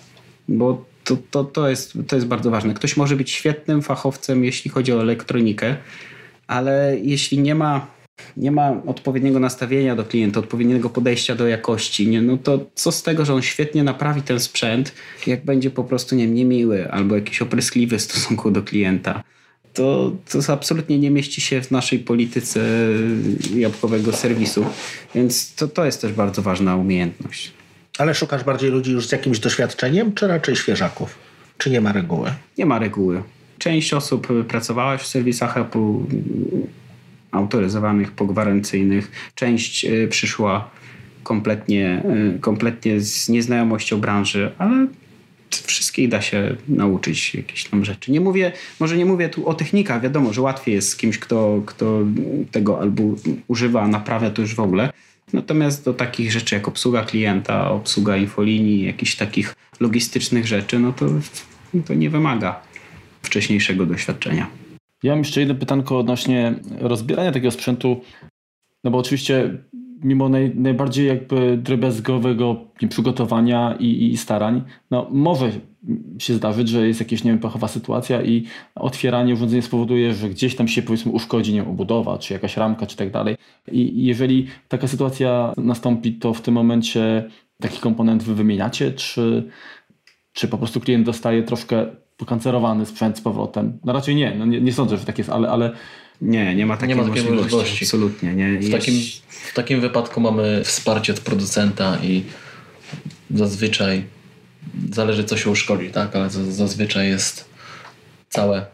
Bo to, to, to, jest, to jest bardzo ważne. Ktoś może być świetnym fachowcem, jeśli chodzi o elektronikę, ale jeśli nie ma, nie ma odpowiedniego nastawienia do klienta, odpowiedniego podejścia do jakości, nie, no to co z tego, że on świetnie naprawi ten sprzęt, jak będzie po prostu nie niemiły albo jakiś opryskliwy w stosunku do klienta. To, to absolutnie nie mieści się w naszej polityce jabłkowego serwisu, więc to, to jest też bardzo ważna umiejętność. Ale szukasz bardziej ludzi już z jakimś doświadczeniem, czy raczej świeżaków? Czy nie ma reguły? Nie ma reguły. Część osób pracowała w serwisach Apple autoryzowanych, pogwarancyjnych. Część y, przyszła kompletnie, y, kompletnie z nieznajomością branży, ale wszystkich da się nauczyć jakieś tam rzeczy. Nie mówię, może nie mówię tu o technikach, wiadomo, że łatwiej jest z kimś, kto, kto tego albo używa, naprawia to już w ogóle, Natomiast do takich rzeczy jak obsługa klienta, obsługa infolinii, jakichś takich logistycznych rzeczy, no to, to nie wymaga wcześniejszego doświadczenia. Ja mam jeszcze jedno pytanko odnośnie rozbierania takiego sprzętu. No bo oczywiście mimo naj, najbardziej jakby drobiazgowego przygotowania i, i, starań, no może się zdarzyć, że jest jakaś nie wiem, pechowa sytuacja i otwieranie urządzenia spowoduje, że gdzieś tam się powiedzmy uszkodzi nie obudowa, czy jakaś ramka, czy tak dalej. I jeżeli taka sytuacja nastąpi, to w tym momencie taki komponent wy wymieniacie, czy, czy po prostu klient dostaje troszkę pokancerowany sprzęt z powrotem? No raczej nie, no nie, nie sądzę, że tak jest, ale, ale nie, nie ma takiej, nie ma takiej możliwości. możliwości. Absolutnie. Nie. W, takim, w takim wypadku mamy wsparcie od producenta i zazwyczaj zależy co się uszkodzi, tak? ale zazwyczaj jest całe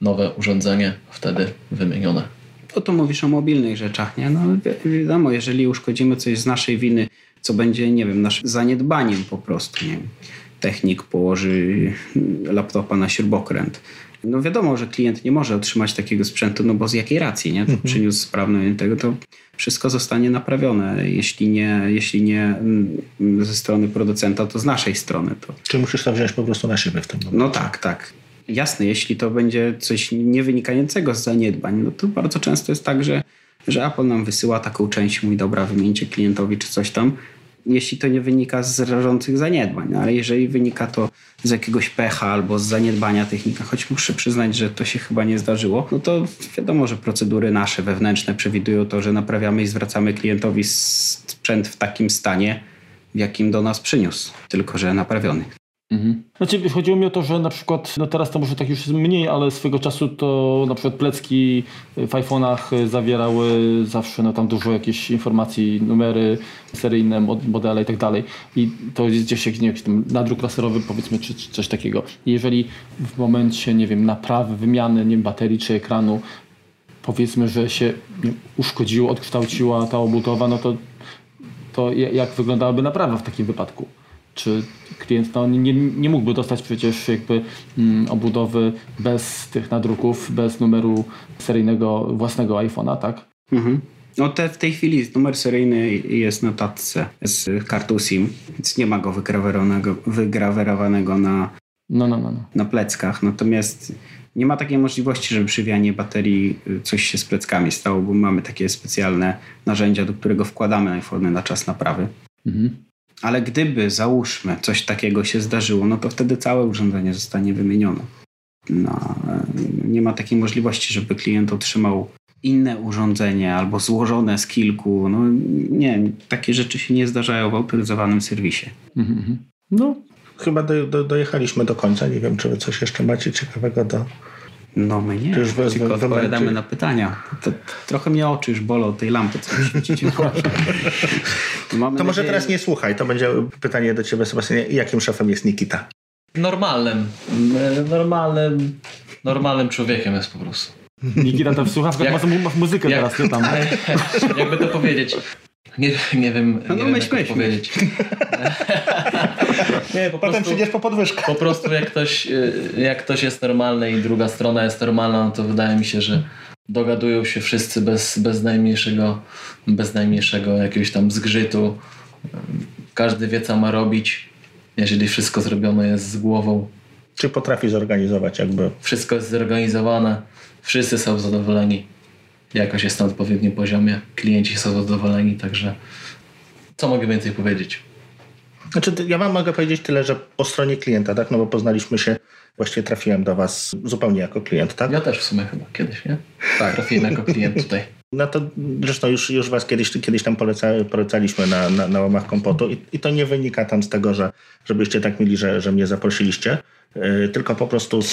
nowe urządzenie wtedy wymienione. To tu mówisz o mobilnych rzeczach, nie? No wiadomo, jeżeli uszkodzimy coś z naszej winy, co będzie, nie wiem, naszym zaniedbaniem po prostu, nie. Technik położy laptopa na śrubokręt no wiadomo, że klient nie może otrzymać takiego sprzętu, no bo z jakiej racji, nie? To mhm. przyniósł sprawność tego, to wszystko zostanie naprawione. Jeśli nie, jeśli nie mm, ze strony producenta, to z naszej strony. To... Czy musisz to wziąć po prostu na siebie w tym momencie? No tak, tak. Jasne, jeśli to będzie coś nie wynikającego z zaniedbań, no to bardzo często jest tak, że, że Apple nam wysyła taką część, mój dobra, wymieńcie klientowi czy coś tam, jeśli to nie wynika z rażących zaniedbań. No, ale jeżeli wynika to z jakiegoś pecha albo z zaniedbania technika, choć muszę przyznać, że to się chyba nie zdarzyło, no to wiadomo, że procedury nasze wewnętrzne przewidują to, że naprawiamy i zwracamy klientowi sprzęt w takim stanie, w jakim do nas przyniósł, tylko że naprawiony. Mhm. Znaczy, chodziło mi o to, że na przykład, no teraz to może tak już mniej, ale swego czasu to na przykład plecki w iPhone'ach zawierały zawsze no, tam dużo jakichś informacji, numery seryjne, modele i tak dalej. I to jest gdzieś jakiś, nie wiem, nadruk laserowy powiedzmy, czy, czy coś takiego. I jeżeli w momencie, nie wiem, naprawy, wymiany, nie wiem, baterii czy ekranu powiedzmy, że się uszkodziło, odkształciła ta obudowa, no to, to jak wyglądałaby naprawa w takim wypadku? Czy klient no, nie, nie mógłby dostać przecież jakby mm, obudowy bez tych nadruków, bez numeru seryjnego własnego iPhone'a, tak? Mhm. No te, w tej chwili numer seryjny jest na tatce z kartą SIM, więc nie ma go wygrawerowanego, wygrawerowanego na, no, no, no, no. na pleckach. Natomiast nie ma takiej możliwości, żeby przy wianie baterii y, coś się z pleckami stało, bo mamy takie specjalne narzędzia, do którego wkładamy iPhone na czas naprawy. Mhm. Ale gdyby, załóżmy, coś takiego się zdarzyło, no to wtedy całe urządzenie zostanie wymienione. No, nie ma takiej możliwości, żeby klient otrzymał inne urządzenie albo złożone z kilku. No nie, takie rzeczy się nie zdarzają w autoryzowanym serwisie. Mhm. No, chyba do, do, dojechaliśmy do końca. Nie wiem, czy wy coś jeszcze macie ciekawego do No my nie, już wy, tylko odpowiadamy na pytania. To, trochę mnie oczy już bolą tej lampy, co świecić. to nadzieję... może teraz nie słuchaj, to będzie pytanie do ciebie Sebastianie. Jakim szefem jest Nikita? Normalnym. Normalnym, normalnym człowiekiem jest po prostu. Nikita to w słuchawkach jak, ma, muzykę jak, teraz, nie tam. Jakby to powiedzieć. Nie, nie wiem, no, no nie myśl, wiem jak powiedzieć. nie, po Potem przyjdziesz po podwyżkę. Po prostu jak ktoś, y, jak ktoś jest normalny i druga strona jest normalna, no to wydaje mi się, że dogadują się wszyscy bez, bez, najmniejszego, bez najmniejszego jakiegoś tam zgrzytu. Każdy wie, co ma robić, jeżeli wszystko zrobione jest z głową. Czy potrafi zorganizować jakby? Wszystko jest zorganizowane, wszyscy są zadowoleni jakoś jest na odpowiednim poziomie, klienci są zadowoleni, także co mogę więcej powiedzieć? Znaczy, ja wam mogę powiedzieć tyle, że po stronie klienta, tak? No bo poznaliśmy się, właściwie trafiłem do was zupełnie jako klient, tak? Ja też w sumie chyba kiedyś, nie? Tak. Trafiłem jako klient tutaj. No to zresztą już, już was kiedyś, kiedyś tam poleca, polecaliśmy na, na, na łamach kompotu i, i to nie wynika tam z tego, że żebyście tak mieli, że, że mnie zaprosiliście, tylko po prostu z,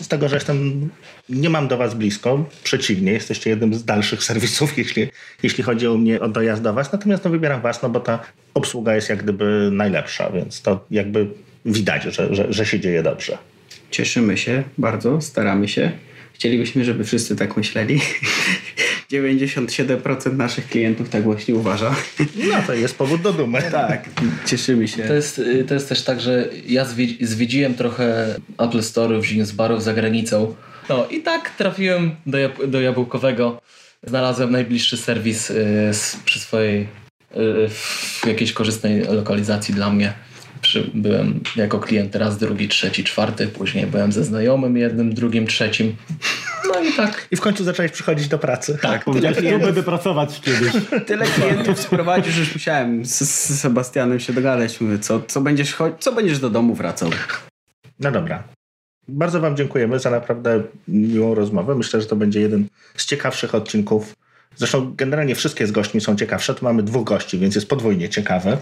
z, tego, że jestem, nie mam do was blisko, przeciwnie, jesteście jednym z dalszych serwisów, jeśli, jeśli chodzi o mnie, o dojazd do was, natomiast no wybieram was, no bo ta obsługa jest jak gdyby najlepsza, więc to jakby widać, że, że, że się dzieje dobrze. Cieszymy się bardzo, staramy się. Chcielibyśmy, żeby wszyscy tak myśleli. 97% naszych klientów tak właśnie uważa. No to jest powód do dumy. Tak, cieszymy się. To jest, to jest też tak, że ja zwiedziłem trochę Apple Store'ów, Genius Barów za granicą. No i tak trafiłem do, jab do Jabłkowego. Znalazłem najbliższy serwis y, przy swojej y, w jakiejś korzystnej lokalizacji dla mnie byłem jako klient raz, drugi, trzeci, czwarty, później byłem ze znajomym jednym, drugim, trzecim. No i tak. I w końcu zacząłeś przychodzić do pracy. Tak, powiedziałeś, że będę pracować kiedyś. Tyle klientów sprowadził, że już musiałem z, z Sebastianem się dogadać. Mówię, co, co, będziesz, co będziesz do domu wracał? No dobra. Bardzo Wam dziękujemy za naprawdę miłą rozmowę. Myślę, że to będzie jeden z ciekawszych odcinków. Zresztą generalnie wszystkie z gośćmi są ciekawsze. Tu mamy dwóch gości, więc jest podwójnie ciekawe.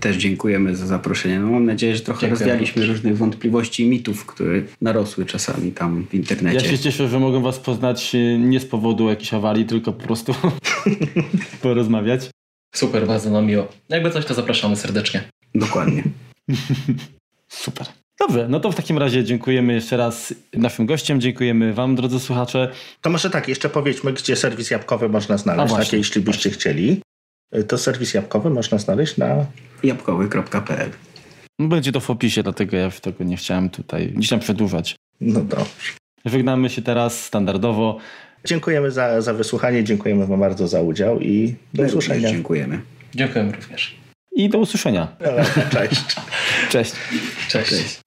Też dziękujemy za zaproszenie. No, mam nadzieję, że trochę Dziękuję rozwialiśmy różnych wątpliwości i mitów, które narosły czasami tam w internecie. Ja się cieszę, że mogę Was poznać e, nie z powodu jakiejś awarii, tylko po prostu porozmawiać. Super, bardzo nam miło. Jakby coś, to zapraszamy serdecznie. Dokładnie. Super. Dobrze, no to w takim razie dziękujemy jeszcze raz naszym gościom, dziękujemy Wam, drodzy słuchacze. To może tak, jeszcze powiedzmy, gdzie serwis jabłkowy można znaleźć, takie jeśli byście właśnie. chcieli. To serwis jabłkowy można znaleźć na jabłkowy.pl. No, będzie to w opisie, dlatego ja tego nie chciałem tutaj gdzieś tam przedłużać. No dobrze. Żegnamy się teraz standardowo. Dziękujemy za, za wysłuchanie, dziękujemy Wam bardzo za udział i do My usłyszenia. Dziękujemy. Dziękujemy również. I do usłyszenia. Cześć. Cześć. Cześć. Cześć.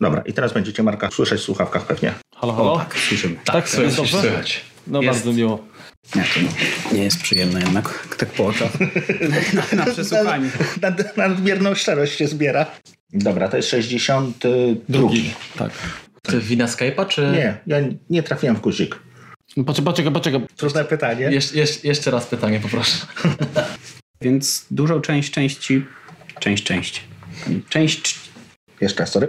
Dobra, i teraz będziecie Marka słyszeć w słuchawkach pewnie. Halo, halo? O, tak, słyszymy. Tak, tak słychać. No jest. bardzo miło. Nie, to nie jest przyjemne jednak, tak po oczach. Na, na przesłuchaniu. Nad, nadmierną szczerość się zbiera. Dobra, to jest 62. Drugi. Tak. To wina Skype'a, czy... Nie, ja nie trafiłem w guzik. No, poczekaj, poczekaj, poczekaj. Trudne pytanie. Jesz, jesz, jeszcze raz pytanie, poproszę. Więc dużą część części... Część części. Część... Jeszcze raz, sorry.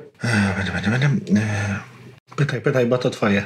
Będę, będę, będę. Pytaj, pytaj, bo to twoje.